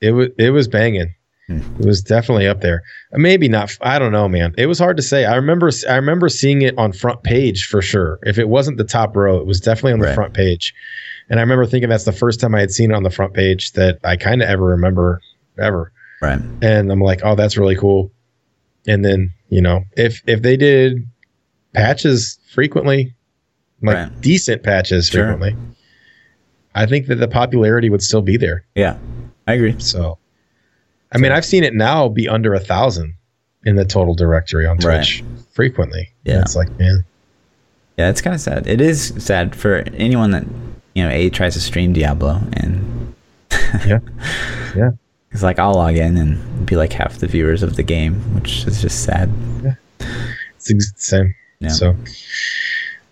It was it was banging. Hmm. It was definitely up there. Maybe not. I don't know, man. It was hard to say. I remember I remember seeing it on front page for sure. If it wasn't the top row, it was definitely on the Right. front page. And I remember thinking that's the first time I had seen it on the front page that I kind of ever remember ever. Right. And I'm like, oh, that's really cool. And then you know, if if they did patches frequently, like Right. decent patches Sure. frequently, I think that the popularity would still be there. Yeah, I agree. So, I mean, I've seen it now be under a thousand in the total directory on Right. Twitch frequently. Yeah. And it's like, man, Yeah, it's kind of sad. It is sad for anyone that you know a tries to stream Diablo and yeah, yeah, it's like I'll log in and be like half the viewers of the game, which is just sad. Yeah. it's the same. Yeah. So,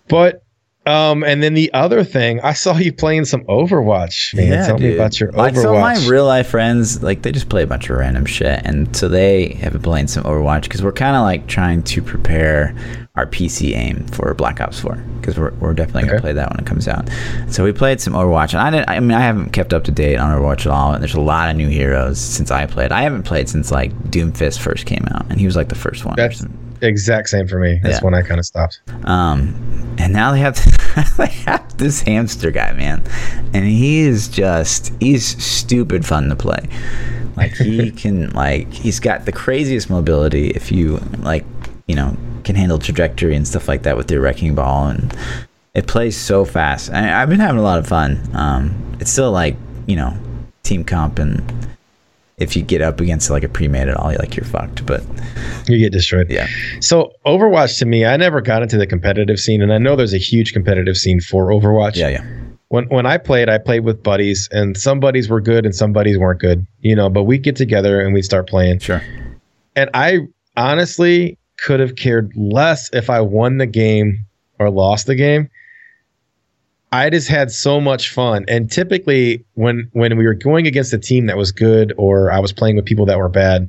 but, um, and then the other thing, I saw you playing some Overwatch. Man, tell me about your like Overwatch. some of my real life friends like they just play a bunch of random shit and so they have been playing some overwatch because we're kind of like trying to prepare our pc aim for black ops 4 because we're, we're definitely gonna play that when it comes out so we played some overwatch and i didn't i mean i haven't kept up to date on overwatch at all and there's a lot of new heroes since i played i haven't played since like doomfist first came out and he was like the first one That's. Exact same for me. That's Yeah. when I kind of stopped. Um, and now they have they have this hamster guy, man, and he is just he's stupid fun to play. Like he can like he's got the craziest mobility if you like you know can handle trajectory and stuff like that with your wrecking ball and it plays so fast. I, I've been having a lot of fun. Um, it's still like you know team comp and if you get up against like a pre-made at all, you're like you're fucked. But You get destroyed. yeah, So Overwatch to me, I never got into the competitive scene, and I know there's a huge competitive scene for Overwatch. yeah, yeah, when when I played, I played with buddies, and some buddies were good and some buddies weren't good, you know. But we'd get together and we'd start playing, sure. and I honestly could have cared less if I won the game or lost the game. I just had so much fun, and typically when when we were going against a team that was good or I was playing with people that were bad,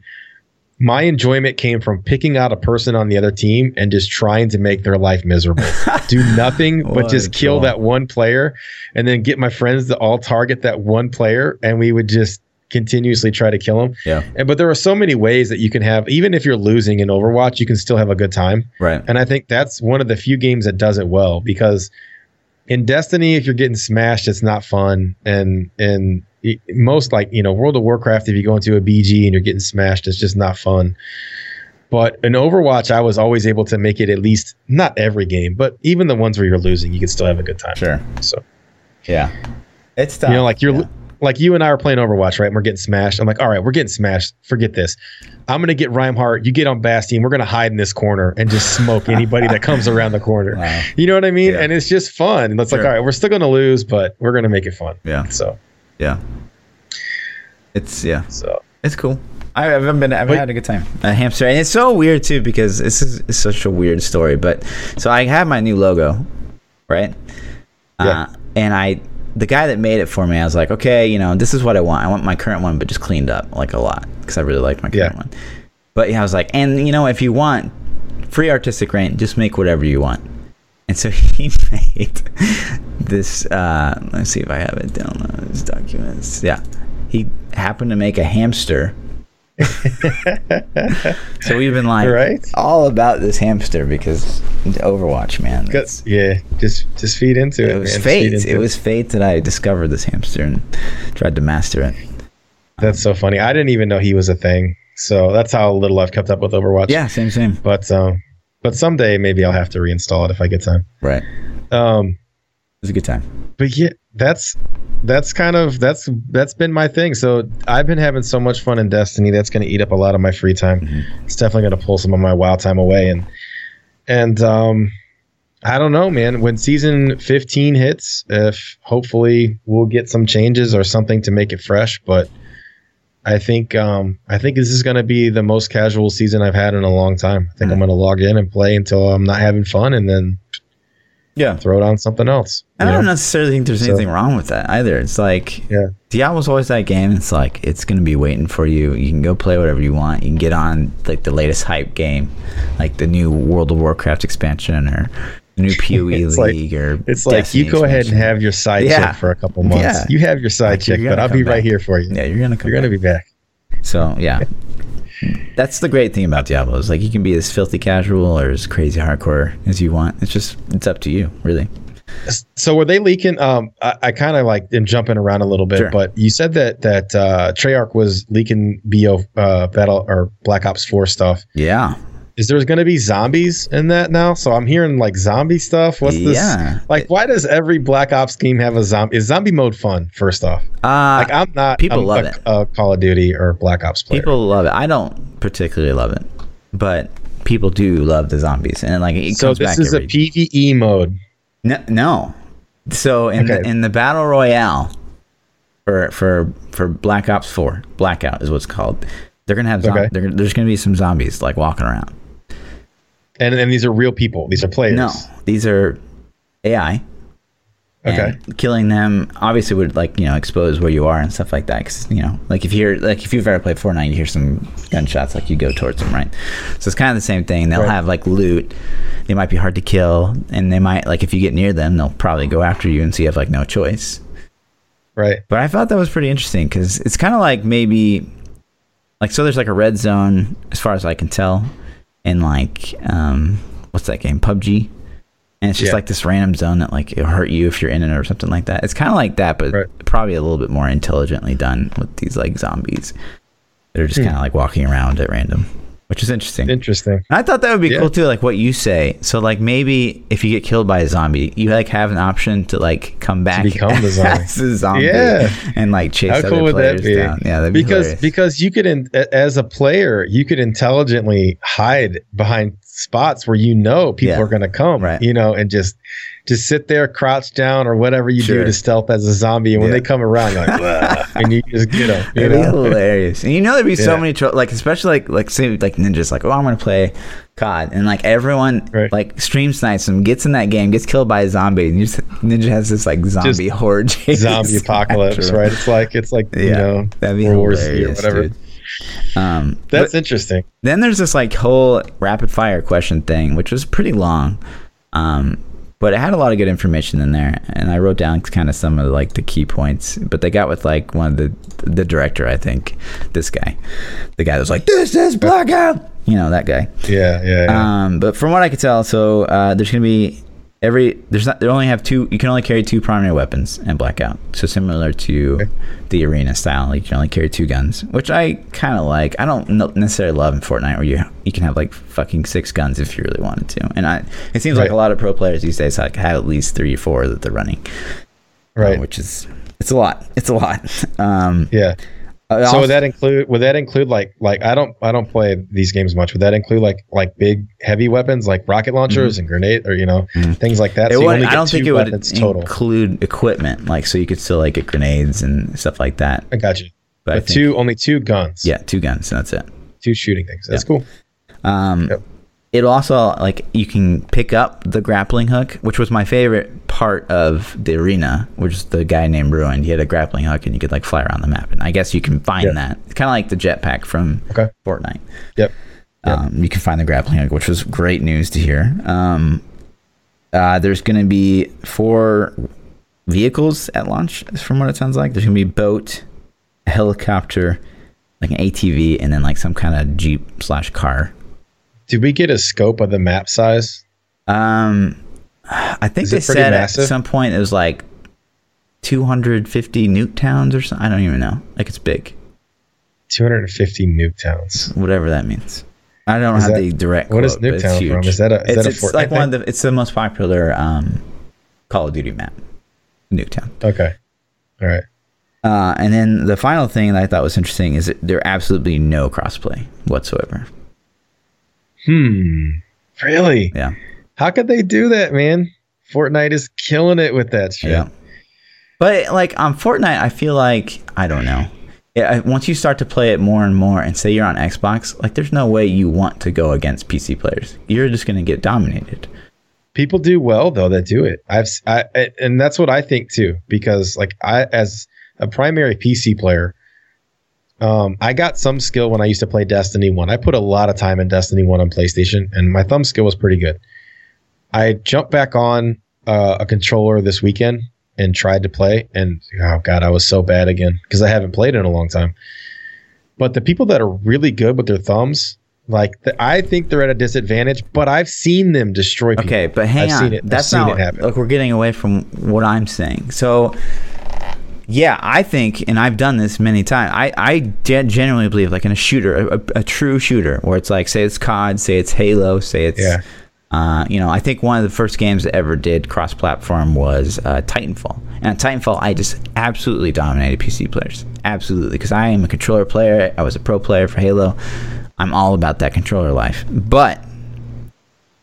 my enjoyment came from picking out a person on the other team and just trying to make their life miserable. Do nothing but oh just kill that one player and then get my friends to all target that one player and we would just continuously try to kill him. Yeah, And but there are so many ways that you can have even if you're losing in Overwatch, you can still have a good time. right. And I think that's one of the few games that does it well because in Destiny, if you're getting smashed, it's not fun. And and most like you know World of Warcraft, if you go into a BG and you're getting smashed, it's just not fun. But in Overwatch, I was always able to make it at least not every game, but even the ones where you're losing, you can still have a good time. Sure. So Yeah. It's tough. you know, like you're Yeah. Like you and I are playing Overwatch, right? And we're getting smashed. I'm like, all right, we're getting smashed. Forget this. I'm gonna get Reinhardt. You get on Bastion. We're gonna hide in this corner and just smoke anybody that comes around the corner. Wow. You know what I mean? Yeah. And it's just fun. And it's like, all right, we're still gonna lose, but we're gonna make it fun. Yeah. So, Yeah. It's yeah. so It's cool. I haven't been. I've But- had a good time. A hamster, and it's so weird too because this is it's such a weird story. But so I have my new logo, right? Yeah. Uh, and I, the guy that made it for me, I was like, okay, you know, this is what I want. I want my current one, but just cleaned up like a lot because I really liked my current Yeah. one. But yeah, I was like, and you know, if you want free artistic rein, just make whatever you want. And so he made this. Uh, let's see if I have it down on his documents. Yeah, he happened to make a hamster. So we've been like Right. all about this hamster because Overwatch, man. yeah, just just feed into it. it was man. Fate. It was fate that I discovered this hamster and tried to master it. That's so funny. I didn't even know he was a thing. So that's how little I've kept up with Overwatch. Yeah, same, same. But um, but someday maybe I'll have to reinstall it if I get time. Right. It Um, was a good time. but yeah, that's that's kind of that's that's been my thing. So I've been having so much fun in Destiny. That's going to eat up a lot of my free time. Mm-hmm. It's definitely going to pull some of my wild time away. And and um, I don't know, man. When season 15 hits, if hopefully we'll get some changes or something to make it fresh. But I think um, I think this is going to be the most casual season I've had in a long time. I think I'm going to log in and play until I'm not having fun, and then Yeah. throw it on something else. I don't know? necessarily think there's So- anything wrong with that either. It's like Yeah. Diablo's always that game. It's like it's gonna be waiting for you. You can go play whatever you want. You can get on like the latest hype game, like the new World of Warcraft expansion or new PoE It's like- League or It's like you go ahead and have your side Yeah. chick for a couple months. Yeah. You have your side Like, chick, but I'll be right here for you. Yeah, you're gonna come. You're gonna be back. So yeah, that's the great thing about Diablo is like you can be as filthy casual or as crazy hardcore as you want. It's just it's up to you, really. So were they leaking? Um, I, I kind of like am jumping around a little bit, Sure. but you said that that uh, Treyarch was leaking Bo uh, Battle or Black Ops Four stuff. Yeah, Is there going to be zombies in that now? So I'm hearing like zombie stuff. What's this? Yeah. Like, why does every Black Ops game have a zombie? Is zombie mode fun? First off, uh, like I'm not. people I'm love a, it. a Call of Duty or Black Ops player. people love it. I don't particularly love it, but people do love the zombies, and like it so comes this back is every. a PVE mode. no, no. So in the, in the battle royale for for for Black Ops Four, Blackout is what's called. They're gonna have zom- Okay. they're, there's gonna be some zombies like walking around. And and these are real people. These are players. No, these are AI. Okay. Killing them obviously would like you know expose where you are and stuff like that. Because you know, like if you're like if you've ever played Fortnite, you hear some gunshots, like you go towards them, right? So it's kind of the same thing. They'll Right. have like loot. They might be hard to kill, and they might like if you get near them, they'll probably go after you, and so you have like no choice. Right. But I thought that was pretty interesting because it's kind of like maybe like so there's like a red zone as far as I can tell in like um what's that game PUBG and it's just Yeah. like this random zone that like it'll hurt you if you're in it or something like that. It's kind of like that but Right. probably a little bit more intelligently done with these like zombies. that are just Hmm. kind of like walking around at random, which is interesting. Interesting. I thought that would be Yeah. cool too, like what you say. So like maybe if you get killed by a zombie, you like have an option to like come back become the zombie. as a zombie Yeah. and like chase How other cool would players that be? down. Yeah, that'd be because hilarious. because you could in, as a player you could intelligently hide behind spots where you know people Yeah. are going to come Right. you know and just just sit there crouch down or whatever you Sure. do to stealth as a zombie and when Yeah. they come around like and you just get them you It'd be hilarious. And you know there'd be so many tro- like especially like like say like ninjas like, oh I'm gonna play COD and like everyone Right. like stream snipes him, gets in that game, gets killed by a zombie, and you just Ninja has this like zombie horde chase zombie apocalypse right it's like it's like Yeah, you know that'd be World hilarious, whatever. dude. Um, that's interesting Then there's this like whole rapid fire question thing, which was pretty long, um, but it had a lot of good information in there, and I wrote down kind of some of like the key points. But they got with like one of the the director, I think, this guy, the guy that was like, "This is blackout," you know that guy. yeah yeah, yeah. Um, but from what I could tell, so uh, there's gonna be every there's not they only have two. You can only carry two primary weapons in blackout. So similar to Okay. the arena style, you can only carry two guns, which I kind of like. I don't necessarily love in Fortnite where you you can have like fucking six guns if you really wanted to. And I it seems like a lot of pro players these days like have at least three or four that they're running, right which is it's a lot. It's a lot. Um, yeah I so would that include would that include like like I don't I don't play these games much. Would that include like like big heavy weapons like rocket launchers and grenade or you know Mhm. things like that? It So would, only I don't think it would weapons total. include equipment, like so you could still like get grenades and stuff like that. I got you. But, But think- two only two guns. yeah, two guns. And that's it. Two shooting things. That's Yeah. cool. Um, Yep. It'll also like you can pick up the grappling hook, which was my favorite part of the arena, which is the guy named Ruin. He had a grappling hook, and you could like fly around the map. And I guess you can find Yeah. that. It's kind of like the jetpack from Okay. Fortnite. Yep. Yep. Um, you can find the grappling hook, which was great news to hear. Um, uh, there's going to be four vehicles at launch, from what it sounds like. There's going to be a boat, a helicopter, like an ATV, and then like some kind of jeep slash car. Did we get a scope of the map size? Um, I think Is they said massive? at some point it was like 250 Nuketowns or something. I don't even know. Like it's big, 250 Nuketowns. whatever that means. I don't Is have that- the direct. what is quote, it's Nuketown from? Is that a- is it's, that a it's Fortnite like one of the. It's the most popular um, Call of Duty map, Nuketown. Okay. All right. Uh, and then the final thing that I thought was interesting is that there absolutely no crossplay whatsoever. Hmm. Really? Yeah. How could they do that, man? Fortnite is killing it with that shit. Yeah. But like on Fortnite, I feel like I don't know. Yeah, I- once you start to play it more and more, and say you're on Xbox, like there's no way you want to go against PC players. You're just gonna get dominated. People do well though that do it. I've I- and that's what I think too because like I as a primary PC player um I got some skill when I used to play Destiny 1. I put a lot of time in Destiny 1 on PlayStation and my thumb skill was pretty good. I jumped back on uh, a controller this weekend and tried to play and oh god, I was so bad again because I haven't played in a long time. But the people that are really good with their thumbs like the, I think they're at a disadvantage, but I've seen them destroy people. Okay, but hang I've on. seen it- I've That's seen not it happen. look. We're getting away from what I'm saying. So, yeah, I think, and I've done this many times. I I gen- genuinely believe, like in a shooter, a, a true shooter, where it's like, say it's COD, say it's Halo, say it's, Yeah. uh, you know, I think one of the first games that ever did cross-platform was uh, Titanfall, and at Titanfall, I just absolutely dominated PC players, absolutely, because I am a controller player. I was a pro player for Halo. I'm all about that controller life, but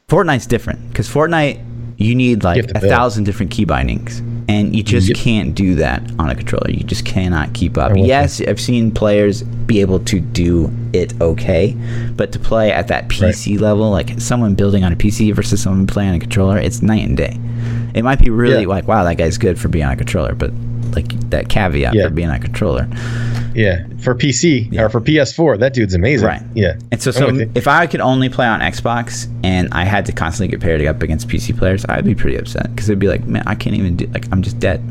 Fortnite's different because Fortnite you need like to a build. thousand different key bindings, and you just Yep. can't do that on a controller. You just cannot keep up. Yes, I've seen players be able to do it okay, but to play at that PC level, like someone building on a PC versus someone playing on a controller, it's night and day. It might be really Yeah. like, wow, that guy's good for being on a controller, but like that caveat Yeah. for being on a controller. Yeah, for PC Yeah. or for PS4, that dude's amazing. Right. Yeah. And so, so if I could only play on Xbox and I had to constantly get paired up against PC players, I'd be pretty upset because it'd be like, man, I can't even do like I'm just dead.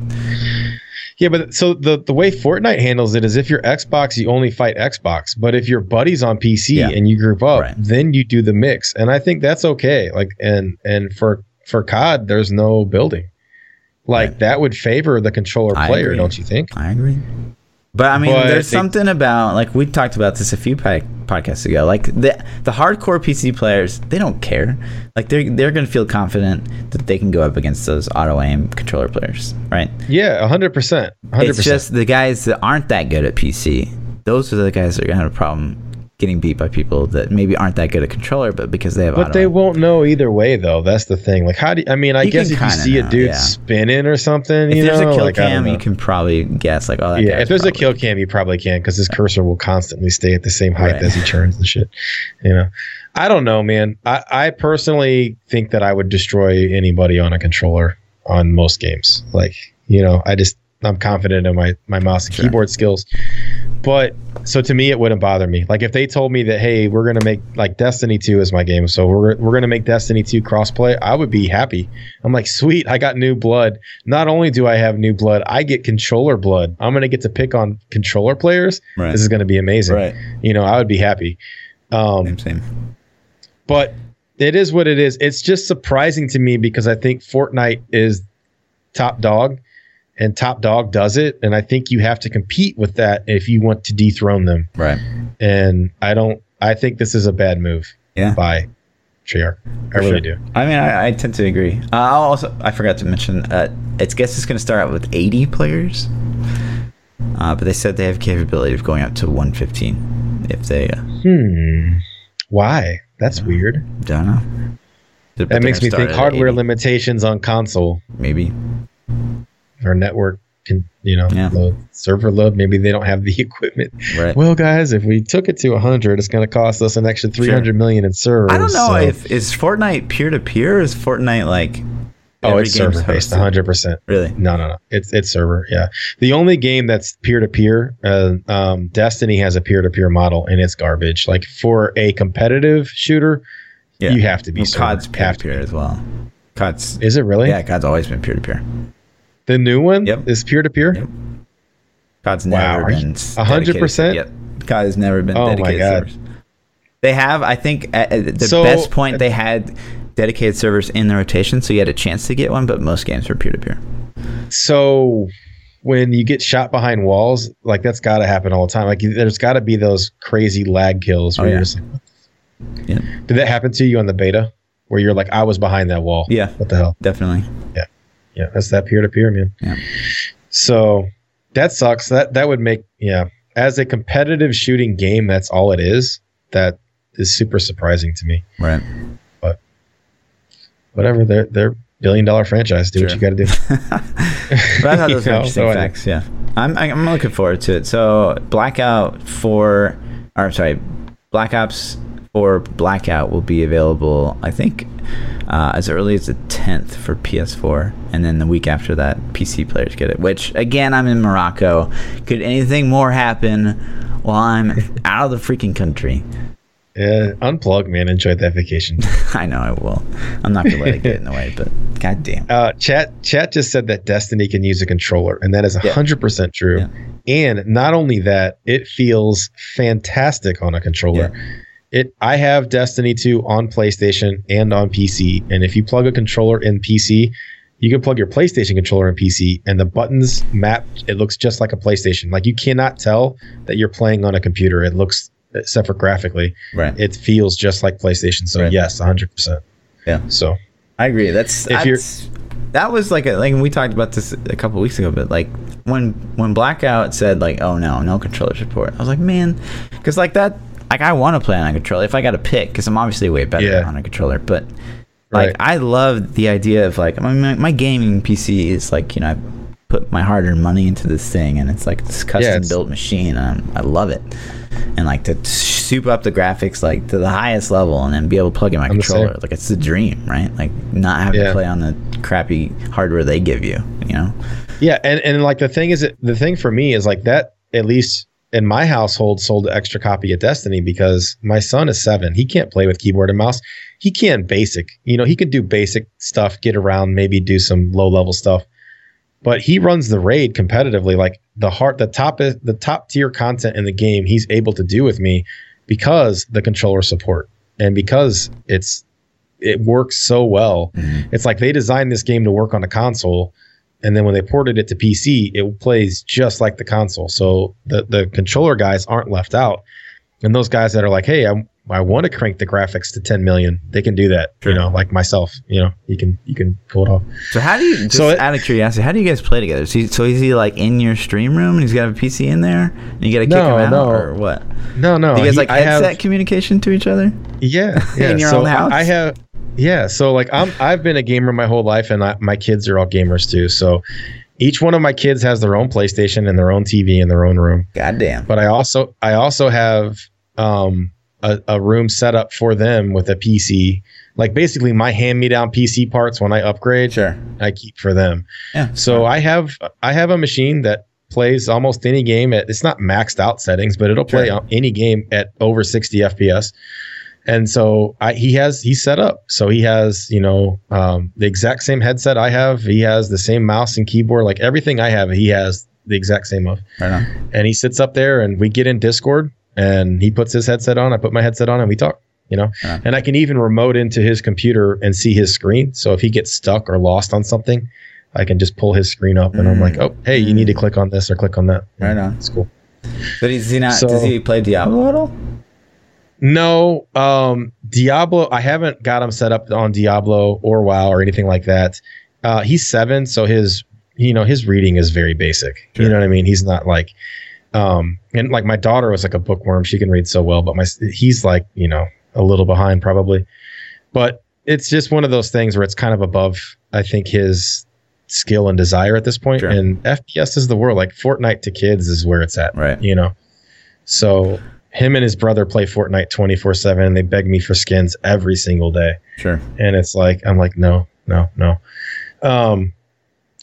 Yeah, but so the the way Fortnite handles it is if you're Xbox, you only fight Xbox. But if your buddy's on PC Yeah. and you group up, Right. then you do the mix. And I think that's okay. Like and and for for COD, there's no building. Like Right. that would favor the controller player, don't you think? I agree. But I mean, But there's they- something about like we talked about this a few po- podcasts ago. Like the the hardcore PC players, they don't care. Like they're they're gonna feel confident that they can go up against those auto aim controller players, right? Yeah, hundred percent. It's just the guys that aren't that good at PC. Those are the guys that are gonna have a problem getting beat by people that maybe aren't that good at controller, but because they have But they won't know either way, though. That's the thing. Like, how do you, I mean? I You guess if you see a dude yeah. spinning or something, you know. If you there's know, a kill like, cam, you can probably guess like, oh, that yeah, if there's a kill cam, you probably can because his cursor will constantly stay at the same height Right. as he turns and shit. You know, I don't know, man. I, I personally think that I would destroy anybody on a controller on most games. Like, you know, I just I'm confident in my my mouse and Sure. keyboard skills. But so to me, it wouldn't bother me. Like if they told me that, hey, we're gonna make like Destiny 2 is my game, so we're we're gonna make Destiny 2 crossplay, I would be happy. I'm like, sweet, I got new blood. Not only do I have new blood, I get controller blood. I'm gonna get to pick on controller players. Right. This is gonna be amazing. Right. You know, I would be happy. Um, Same, same. but it is what it is. It's just surprising to me because I think Fortnite is top dog and top dog does it. And I think you have to compete with that if you want to dethrone them. Right. And I don't, I think this is a bad move Yeah. by Treyarch. I really sure. do. I mean, I, I tend to agree. Uh, I'll also, I forgot to mention, uh, it's guess it's going to start out with 80 players, uh, but they said they have capability of going up to 115 if they uh, Hmm. Why? That's weird. don't know. But That makes me think hardware limitations on console maybe. Or network can, you know, Yeah. load, server load. Maybe they don't have the equipment. Right. Well, guys, if we took it to 100, it's going to cost us an extra three hundred million in servers. I don't know so- if is Fortnite peer to peer or is Fortnite like Oh, it's server based, 100. percent Really? No, no, no. It's it's server. Yeah. The only game that's peer to peer, um, Destiny has a peer to peer model, and it's garbage. Like for a competitive shooter, Yeah. you have to be Well. COD's peer to peer as well. COD's Is it really? yeah, COD's always been peer to peer. The new one Yep. is peer to peer. COD's Wow, never been 100%? Yep. COD has never been Oh my God. servers. They have, I think, at, at the So- best point they had dedicated servers in the rotation, so you had a chance to get one. But most games were peer to peer. So when you get shot behind walls, like that's got to happen all the time. Like there's got to be those crazy lag kills oh, where Oh, you're yeah. just like, Yeah, did that happen to you on the beta where you're like, I was behind that wall? yeah, What the hell? definitely. Yeah, that's that peer to peer, man. Yeah. So that sucks. That that would make yeah. As a competitive shooting game, that's all it is. That is super surprising to me. Right. But whatever, they're they're billion dollar franchise. Do what you got to do. But I thought those were interesting so I- facts. Yeah, I'm I'm looking forward to it. So Blackout for, or sorry, Black Ops for Blackout will be available. I think uh, as early as the 10th for PS4, and then the week after that, PC players get it. Which again, I'm in Morocco. Could anything more happen while I'm out of the freaking country? Yeah, unplug, man. Enjoy that vacation. I know I will. I'm not gonna let it get in the way, but goddamn. Uh, chat chat just said that Destiny can use a controller, and that is Yeah. hundred percent true. Yeah. And not only that, it feels fantastic on a controller. It I have Destiny 2 on PlayStation and on PC, and if you plug a controller in PC, you can plug your PlayStation controller in PC, and the buttons map. It looks just like a PlayStation. Like you cannot tell that you're playing on a computer. It looks, except for graphically, Right. it feels just like PlayStation. So Right. yes, hundred percent. Yeah. So I agree. That's If you're- that's- that was like a, like we talked about this a couple weeks ago, but like when when Blackout said like, oh no, no controller support, I was like, man, because like that, like I want to play on a controller if I got to pick, because I'm obviously way better Yeah. on a controller, but like Right. I love the idea of like I mean, my, my gaming PC is like you know I put my hard-earned money into this thing, and it's like this custom it's- built machine, and I'm, love it. And like to soup up the graphics like to the highest level, and then be able to plug in my I'm controller, like it's the dream, right? Like not having to play on the crappy hardware they give you, you know? Yeah, and and like the thing is, the thing for me is like that. At least in my household, sold an extra copy of Destiny because my son is seven. He can't play with keyboard and mouse. He can basic. You know, he can do basic stuff, get around, maybe do some low level stuff. But he runs the raid competitively. Like the heart, the top the top tier content in the game, he's able to do with me because the controller support and because it's it works so well. Mm-hmm. It's like they designed this game to work on a console, and then when they ported it to PC, it plays just like the console. So the the controller guys aren't left out, and those guys that are like, "Hey, I I want to crank the graphics to 10 million. they can do that. Sure. You know, like myself. You know, you can you can pull it off. So how do you just So it- out of curiosity, how do you guys play together? So, so is he like in your stream room and he's got a PC in there and you gotta kick No, him out no. or what? No, no, Do you guys he- like I have- headset communication to each other? Yeah, yeah. In your so own house? I, I have, yeah. So like I'm, I've been a gamer my whole life, and I, my kids are all gamers too. So each one of my kids has their own PlayStation and their own TV in their own room. Goddamn. But I also, I also have um, a, a room set up for them with a PC. Like basically my hand-me-down PC parts when I upgrade, Sure. I keep for them. Yeah. So I have, I have a machine that plays almost any game at it's not maxed out settings, but it'll play Sure. any game at over 60 FPS. And so I, he has he's set up. So he has you know um, the exact same headset I have. He has the same mouse and keyboard. Like everything I have, he has the exact same of. Right. And he sits up there, and we get in Discord, and he puts his headset on. I put my headset on, and we talk. You know, Yeah. and I can even remote into his computer and see his screen. So if he gets stuck or lost on something, I can just pull his screen up, and I'm Mm. like, oh, hey, you need to click on this or click on that. Right on. It's cool. But does he not So- does he play Diablo at all? No, um, Diablo. I haven't got him set up on Diablo or WoW or anything like that. Uh, he's seven, so his you know his reading is very basic. Sure. You know what I mean? He's not like, um, and like my daughter was like a bookworm. She can read so well, but my he's like you know a little behind probably. But it's just one of those things where it's kind of above. I think his skill and desire at this point. Sure. And FPS is the world. Like Fortnite to kids is where it's at Right. you know. So him and his brother play Fortnite 24 7 and they beg me for skins every single day. Sure. And it's like, I'm like, no, no, no. Um,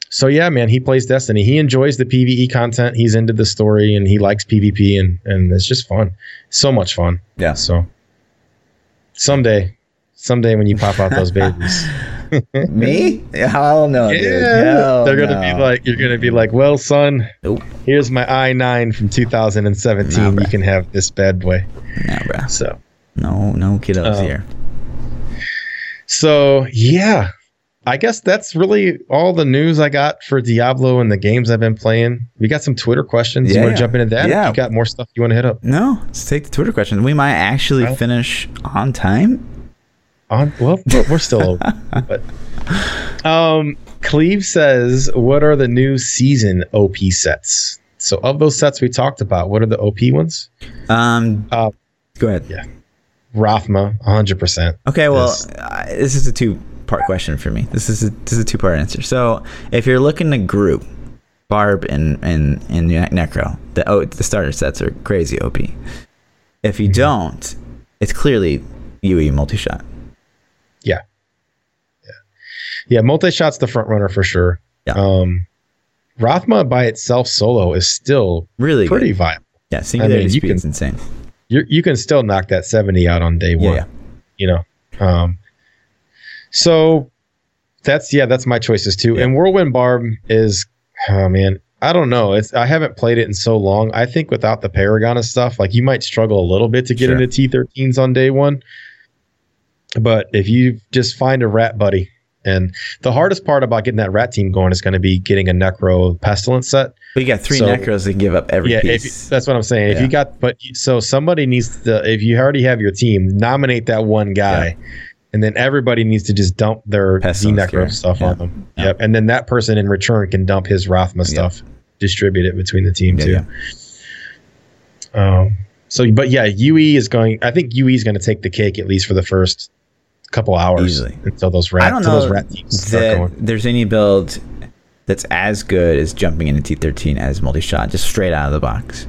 so yeah, man, he plays Destiny. He enjoys the PvE content. He's into the story and he likes PvP and, and it's just fun. So much fun. Yeah. So someday, someday when you pop out those babies, Me? Hell no, yeah, Hell they're gonna no. be like, you're gonna be like, well, son, Nope. here's my i9 from 2017. Nah, you can have this bad boy. Nah, bro. So. No, no kiddos Um, here. So yeah, I guess that's really all the news I got for Diablo and the games I've been playing. We got some Twitter questions. you Yeah. want to jump into that? Yeah. You got more stuff you want to hit up No, let's take the Twitter question. We might actually Well- finish on time. on? Well, we're we're still open, but um, Cleve says, "What are the new season OP sets?" So, of those sets we talked about, what are the OP ones? Um, Uh, go ahead. yeah. Rathma, 100%. Okay, well, uh, this is a two-part question for me. This is a, this is a two-part answer. So, if you're looking to group Barb and and and Necro, the oh, the starter sets are crazy OP. If you don't, it's clearly UE multi-shot. Yeah. Yeah. Yeah, multi-shot's the front runner for sure. Yeah. Um, Rathma by itself solo is still Really pretty good. viable. Yeah, singularity you speed is can- insane. You you can still knock that 70 out on day one. yeah. you know um so that's yeah that's my choices too. Yeah. and whirlwind barb is oh man i don't know. It's i haven't played it in so long. I think without the paragon and stuff like you might struggle a little bit to get Sure. into t13s on day one. But if you just find a rat buddy and the hardest part about getting that rat team going is going to be getting a necro pestilence set. But you got three So- necros that can give up every yeah, if, that's what I'm saying. If you got, but so somebody needs to, if you already have your team, nominate that one guy, and then everybody needs to just dump their Necro stuff Yeah. on them. Yeah. Yep, and then that person in return can dump his Rathma stuff, distribute it between the team Yeah, too. Um. So, but yeah, UE is going. I think UE is going to take the cake at least for the first couple hours Easily. until those rat, I don't know those rat teams that there's any build that's as good as jumping into T13 as multi-shot, just straight out of the box.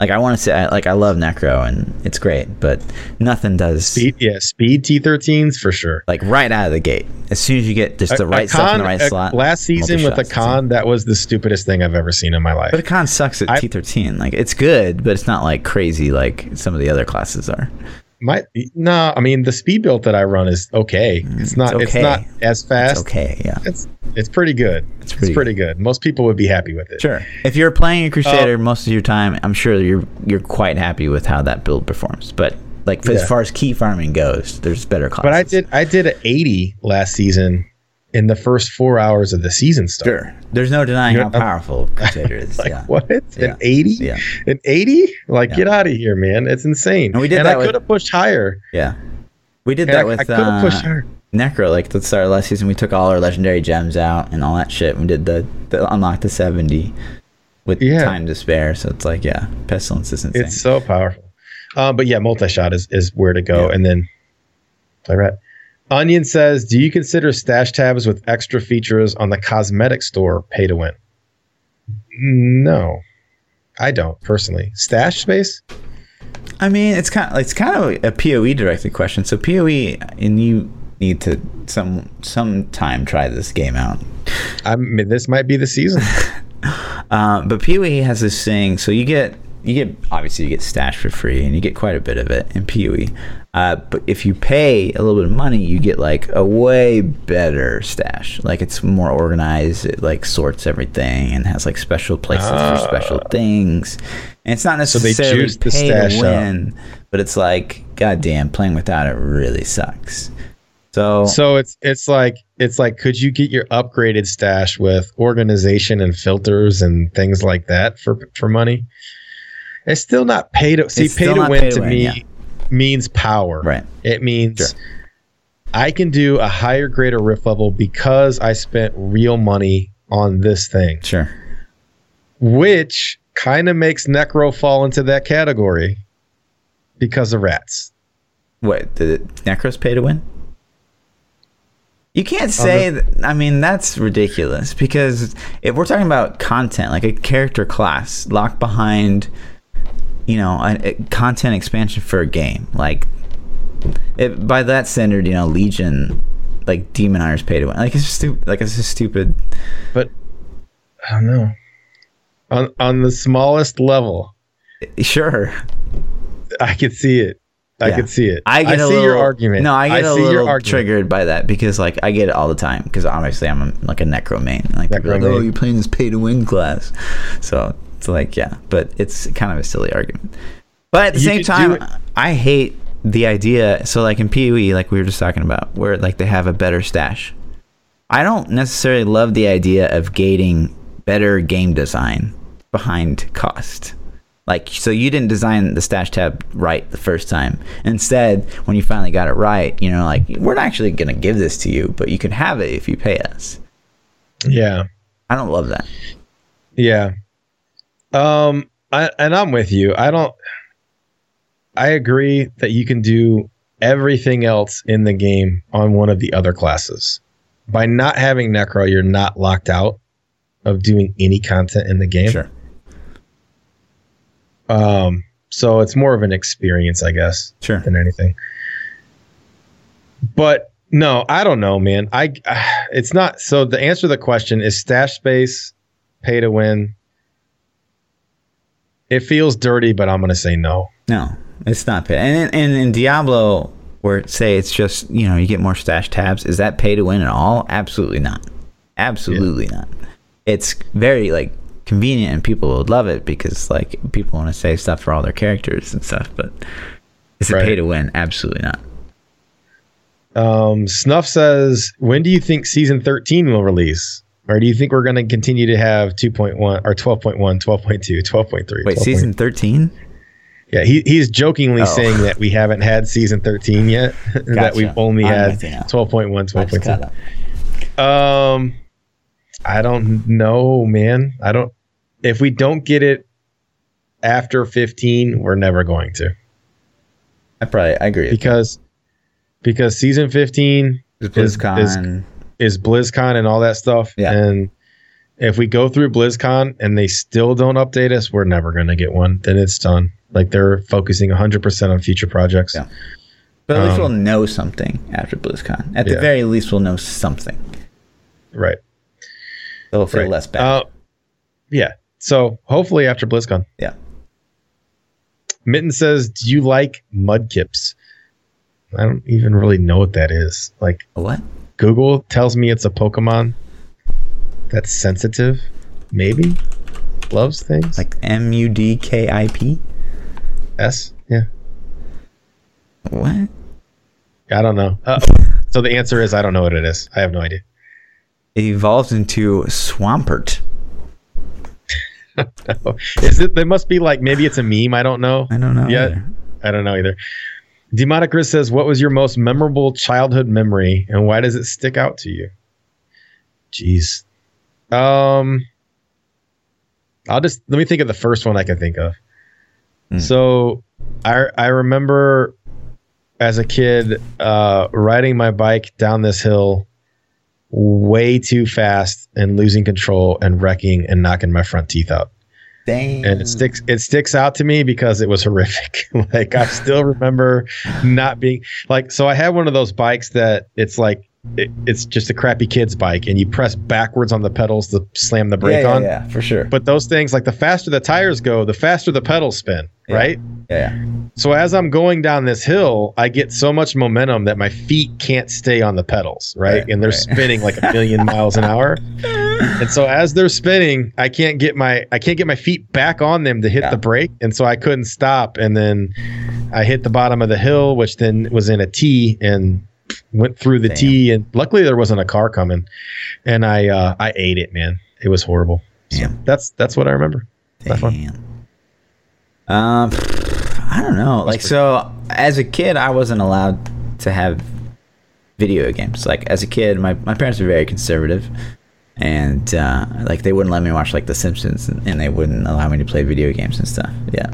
Like I want to say, I- like I love Necro and it's great, but nothing does Speed, yeah, speed T13s for sure. like right out of the gate. As soon as you get just the A- a right stuff in the con- right a- slot. Last season with a multi-shot's con, that was the stupidest thing I've ever seen in my life. But a con sucks at T13. Like it's good, but it's not like crazy like some of the other classes are. My no, I mean the speed build that I run is okay. Mm, it's not. It's, okay. not as fast. It's okay, yeah. It's it's pretty good. It's It's pretty pretty, good. Most people would be happy with it. Sure. If you're playing a. Crusader um, most of your time, I'm sure you're you're quite happy with how that build performs. But like as far as key farming goes, there's better classes. But I did I did an 80 last season in the first four hours of the season started. Sure. There's no denying how You're- powerful Crusader is. Like yeah. what? Yeah. An 80? Yeah. An 80? Like Yeah. get out of here, man! It's insane. And we did and that I could have pushed higher. Yeah. We did And that I, with I could have uh, pushed higher. Necro. Like at the start of last season, we took all our legendary gems out and all that shit. We did the, the unlock to 70 with Yeah. time to spare. So it's like, yeah, Pestilence is insane. It's so powerful. Um, but yeah, multi shot is, is where to go. Yeah. And then play rat. Onion says, Do you consider stash tabs with extra features on the cosmetic store pay to win? No, I don't personally. Stash space? I mean, it's kind of it's kind of a POE directed question. So POE, and you need to some sometime try this game out. I mean, this might be the season. Uh, but POE has this thing. So you get you get obviously you get stash for free, and you get quite a bit of it in POE. Uh, but if you pay a little bit of money, you get like a way better stash. Like it's more organized. It like sorts everything and has like special places for special things. And it's not Ah. necessarily the pay to up. win, but it's like goddamn playing without it really sucks. So, so it's it's like it's like could you get your upgraded stash with organization and filters and things like that for for money? It's still not pay to see. It's pay to win pay to to win, me yeah. means power. right. It means Sure. I can do a higher grade of rift level because I spent real money on this thing, Sure. which kind of makes Necro fall into that category because of rats. What did Necros pay to win? You can't say that. I mean, that's ridiculous because if we're talking about content, like a character class locked behind, you know, a, a content expansion for a game, like it, by that standard, you know, Legion, like Demon Hunters pay to win. Like it's stupid. Like it's just stupid. But I don't know. On on the smallest level, Sure, I could see it. I Yeah. could see it. I get a see little, your argument. No, I get a see little triggered by that because like I get it all the time because obviously I'm a, like a necro main. Like are like, oh, you're playing this pay to win class, so it's like yeah, but it's kind of a silly argument. But at the You same time, I hate the idea. So like in PoE, like we were just talking about, where like they have a better stash. I don't necessarily love the idea of gating better game design behind cost. Like, so you didn't design the stash tab right the first time. Instead, when you finally got it right, you know, like, we're not actually going to give this to you, but you can have it if you pay us. Yeah. I don't love that. Yeah. Um I, and I'm with you. I don't I agree that you can do everything else in the game on one of the other classes. By not having Necro, you're not locked out of doing any content in the game. Sure. Um so it's more of an experience, I guess, Sure. than anything. But no, I don't know, man. I it's not so the answer to the question is stash space pay to win. It feels dirty, but I'm gonna say no. No, it's not pay. And and in Diablo, where say it's just you know you get more stash tabs, is that pay to win at all? Absolutely not. Absolutely not. It's very like convenient, and people would love it because like people want to save stuff for all their characters and stuff. But is it Right. pay to win? Absolutely not. Um, Snuff says, when do you think season 13 will release? Or do you think we're going to continue to have 2.1 or 12.1, 12.2, 12.3? Wait, 12.1? season thirteen? Yeah, he, he's jokingly Oh. saying that we haven't had season 13 yet, that we've only I'm had with 12.1, I just got 12.2. Um, I don't know, man. I don't. If we don't get it after 15, we're never going to I probably I agree. because because season 15 It's is- BlizzCon. Is BlizzCon and all that stuff. Yeah. And if we go through BlizzCon and they still don't update us, we're never going to get one. Then it's done. Like they're focusing 100% on future projects. Yeah. but at least um, we'll know something after BlizzCon. At the Yeah. very least, we'll know something. Right. It'll feel right. less bad. Uh, yeah. So hopefully after BlizzCon. yeah. Mitten says, "Do you like mudkips?" I don't even really know what that is. Like What? Google tells me it's a Pokemon that's sensitive, maybe loves things. Like M U D K I P? S. Yeah. What? I don't know. Uh, so the answer is I don't know what it is. I have no idea. It evolves into Swampert. Is it? There must be like maybe it's a meme. I don't know. I don't know. Yeah. I don't know either. Demonic Chris says, "What was your most memorable childhood memory, and why does it stick out to you?" Jeez. Um, I'll just let me think of the first one I can think of. Hmm. So, I I remember as a kid uh, riding my bike down this hill way too fast and losing control and wrecking and knocking my front teeth out Dang. and it sticks it sticks out to me because it was horrific like i still remember not being like so i had one of those bikes that it's like it, it's just a crappy kid's bike and you press backwards on the pedals to slam the brake yeah, yeah, on yeah, for sure. but those things like the faster the tires go the faster the pedals spin Yeah. right yeah, so as i'm going down this hill i get so much momentum that my feet can't stay on the pedals right, Right, and they're right. spinning like a million miles an hour and so as they're spinning i can't get my i can't get my feet back on them to hit Yeah. the brake and so i couldn't stop and then i hit the bottom of the hill which then was in a t and went through the Damn. t and luckily there wasn't a car coming and i uh i ate it man it was horrible so that's that's what i remember Damn. Um, I don't know. Like, so as a kid, I wasn't allowed to have video games. Like, as a kid, my, my parents were very conservative, and uh, like they wouldn't let me watch like The Simpsons, and, and they wouldn't allow me to play video games and stuff. Yeah.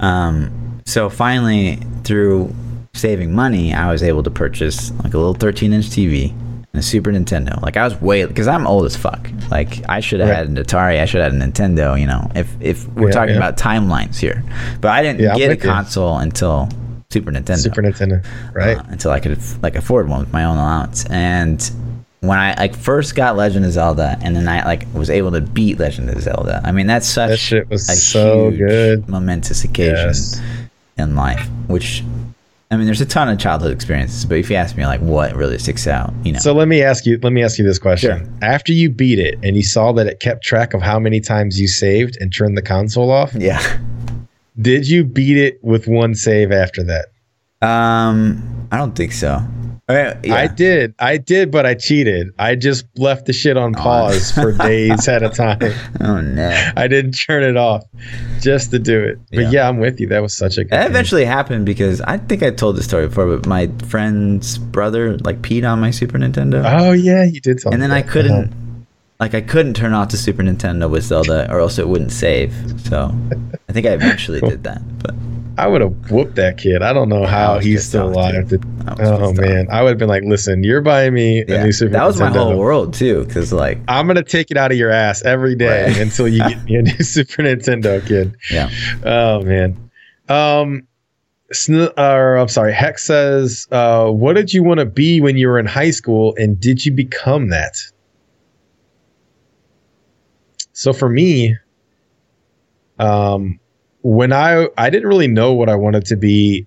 Um. So finally, through saving money, I was able to purchase like a little 13 inch TV and a Super Nintendo. Like I was way because I'm old as fuck. Like I should have Right. had an Atari. I should have had a Nintendo. You know, if if we're Yeah, talking yeah. about timelines here, but I didn't Yeah, get a with you. console until Super Nintendo. super nintendo right uh, until I could like afford one with my own allowance. And when I like first got Legend of Zelda, and then I like was able to beat Legend of Zelda. I mean, that's such that shit was a so huge, good momentous occasion Yes. in life. Which, I mean, there's a ton of childhood experiences, but if you ask me, like, what really sticks out, you know, So let me ask you. Let me ask you this question. Sure. After you beat it and you saw that it kept track of how many times you saved and turned the console off, yeah. did you beat it with one save after that? Um, I don't think so. Uh, yeah. I did. I did, but I cheated. I just left the shit on pause for days at a time. oh no. I didn't turn it off just to do it. But Yeah. yeah, I'm with you. That was such a good. That eventually happened because I think I told this story before, but my friend's brother like peed on my Super Nintendo, Oh yeah, you did something. and then I couldn't like I couldn't turn off the Super Nintendo with Zelda, or else it wouldn't save. So I think I eventually did that. But I would have whooped that kid. I don't know how he's still alive. To- oh man, I would have been like, "Listen, you're buying me a new Super that was my Nintendo. whole world too. Because like, I'm gonna take it out of your ass every day Right. until you get me a new Super Nintendo, kid." yeah, Oh man. Um Sn- or I'm sorry, Hex says, uh, what did you want to be when you were in high school and did you become that? So for me, um when I I didn't really know what I wanted to be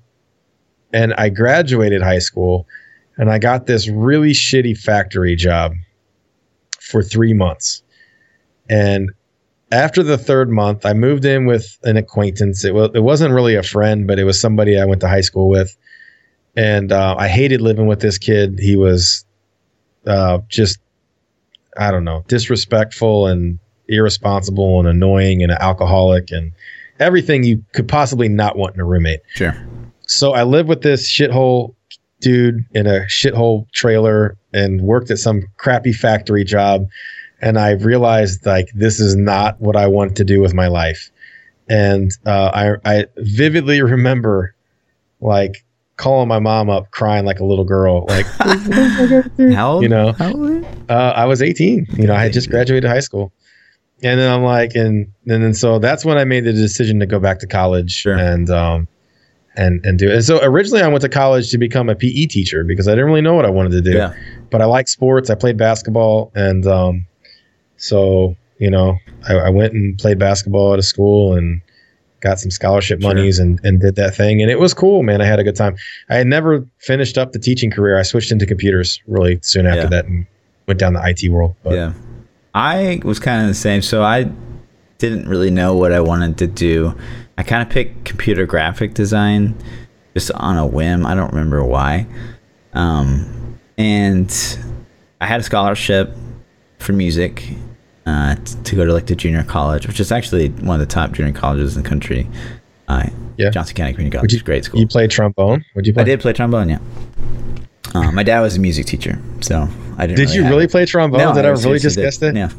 and I graduated high school and I got this really shitty factory job for 3 months. And after the third month, I moved in with an acquaintance. It was it wasn't really a friend, but it was somebody I went to high school with, and uh, I hated living with this kid. He was uh, just I don't know, disrespectful and irresponsible and annoying and an alcoholic and everything you could possibly not want in a roommate. sure. So I lived with this shithole dude in a shithole trailer and worked at some crappy factory job. And I realized like this is not what I want to do with my life. And uh, I I vividly remember like calling my mom up crying like a little girl like How old? You know. How old? uh, I was 18. You know, I had just graduated high school. And then I'm like, and, and then so that's when I made the decision to go back to college Sure. and, um, and, and do it. And so originally I went to college to become a PE teacher because I didn't really know what I wanted to do, Yeah. but I like sports. I played basketball. And, um, so, you know, I, I went and played basketball at a school and got some scholarship Sure. monies and, and did that thing. And it was cool, man. I had a good time. I had never finished up the teaching career. I switched into computers really soon after Yeah. that and went down the IT world. But yeah. I was kind of the same. So I didn't really know what I wanted to do. I kind of picked computer graphic design just on a whim. I don't remember why. Um, and I had a scholarship for music uh, t- to go to like the junior college, which is actually one of the top junior colleges in the country. Uh, Yeah. Johnson County Community College Would you- is a great school. You played trombone? Would you play? I did play trombone, yeah. Uh, my dad was a music teacher, so I didn't. Did you really it. play trombone? did I, really just did. guess that? Yeah.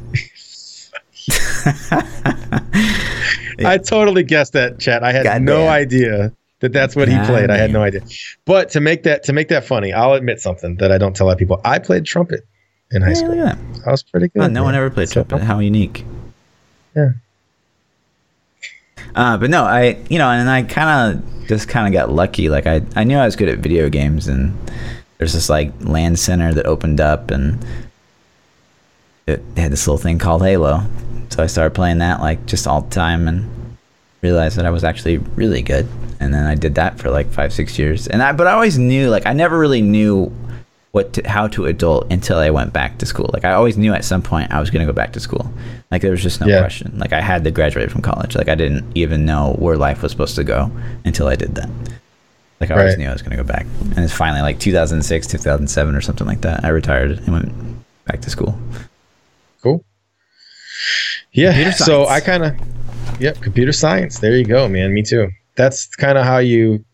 I totally guessed that, Chad. I had God no damn. idea that that's what he God played. I had no idea. But to make that to make that funny, I'll admit something that I don't tell a lot of people. I played trumpet in high Hey, school. that. I was pretty good. Oh, no one ever played So- trumpet. How unique. Yeah. Uh, but no, I you know, and I kind of just kind of got lucky. Like I I knew I was good at video games, and there's this like LAN center that opened up, and it had this little thing called Halo. So I started playing that like just all the time, and realized that I was actually really good. And then I did that for like five six years, and I but I always knew like I never really knew what to, how to adult until I went back to school. Like I always knew at some point I was going to go back to school. Like there was just no Yeah. question. Like I had to graduate from college. Like I didn't even know where life was supposed to go until I did that. Like I always Right. knew I was going to go back. And it's finally like 2006, 2007 or something like that. I retired and went back to school. Cool. Yeah. So. I kind of, yep, computer science. There you go, man. Me too. That's kind of how you.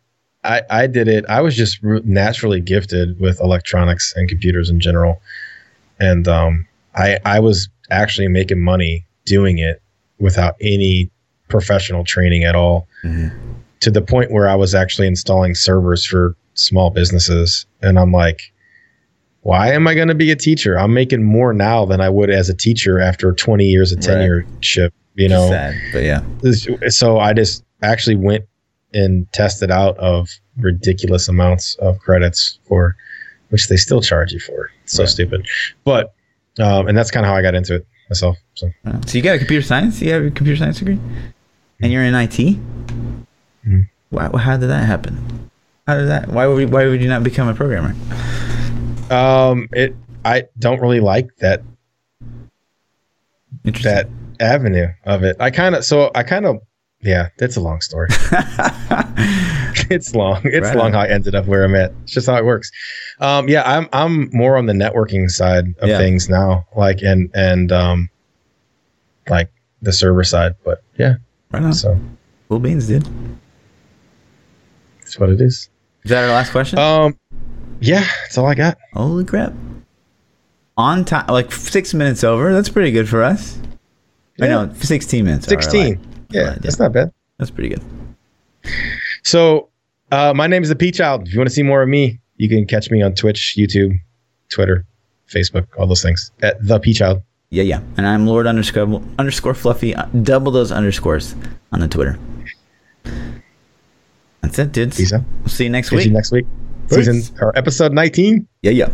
I I did it. I was just naturally gifted with electronics and computers in general, and um, I I was actually making money doing it without any professional training at all. To the point where I was actually installing servers for small businesses, and I'm like, why am I going to be a teacher? I'm making more now than I would as a teacher after 20 years of Right. tenureship. You know, sad, but yeah. So I just actually went and tested out of ridiculous amounts of credits for which they still charge you for. It's so Right. stupid. But um, and that's kind of how I got into it myself. So So you got a computer science? You have a computer science degree, and you're in IT. Why, how did that happen? How did that? Why would we, why would you not become a programmer? um, it I don't really like that that avenue of it. I kind of so I kind of yeah, that's a long story. it's long. It's Right long on. how I ended up where I'm at. It's just how it works. Um, yeah, I'm I'm more on the networking side of Yeah. things now, like and and um, like the server side. But yeah, right on. so Cool beans, dude. That's what it is. Is that our last question? Um, yeah, that's all I got. Holy crap! on time, like six minutes over. That's pretty good for us. I know, 16 minutes. I 16. lied. Yeah, that's not bad. That's pretty good. So, uh, my name is the Peach Child. If you want to see more of me, you can catch me on Twitch, YouTube, Twitter, Facebook, all those things at the Peach Child. Yeah, yeah. And I'm Lord underscore underscore Fluffy. Uh, Double those underscores on the Twitter. That's it, dudes. Peace out. We'll see you next week. you next week. Peace. Season or episode 19. Yeah, yeah.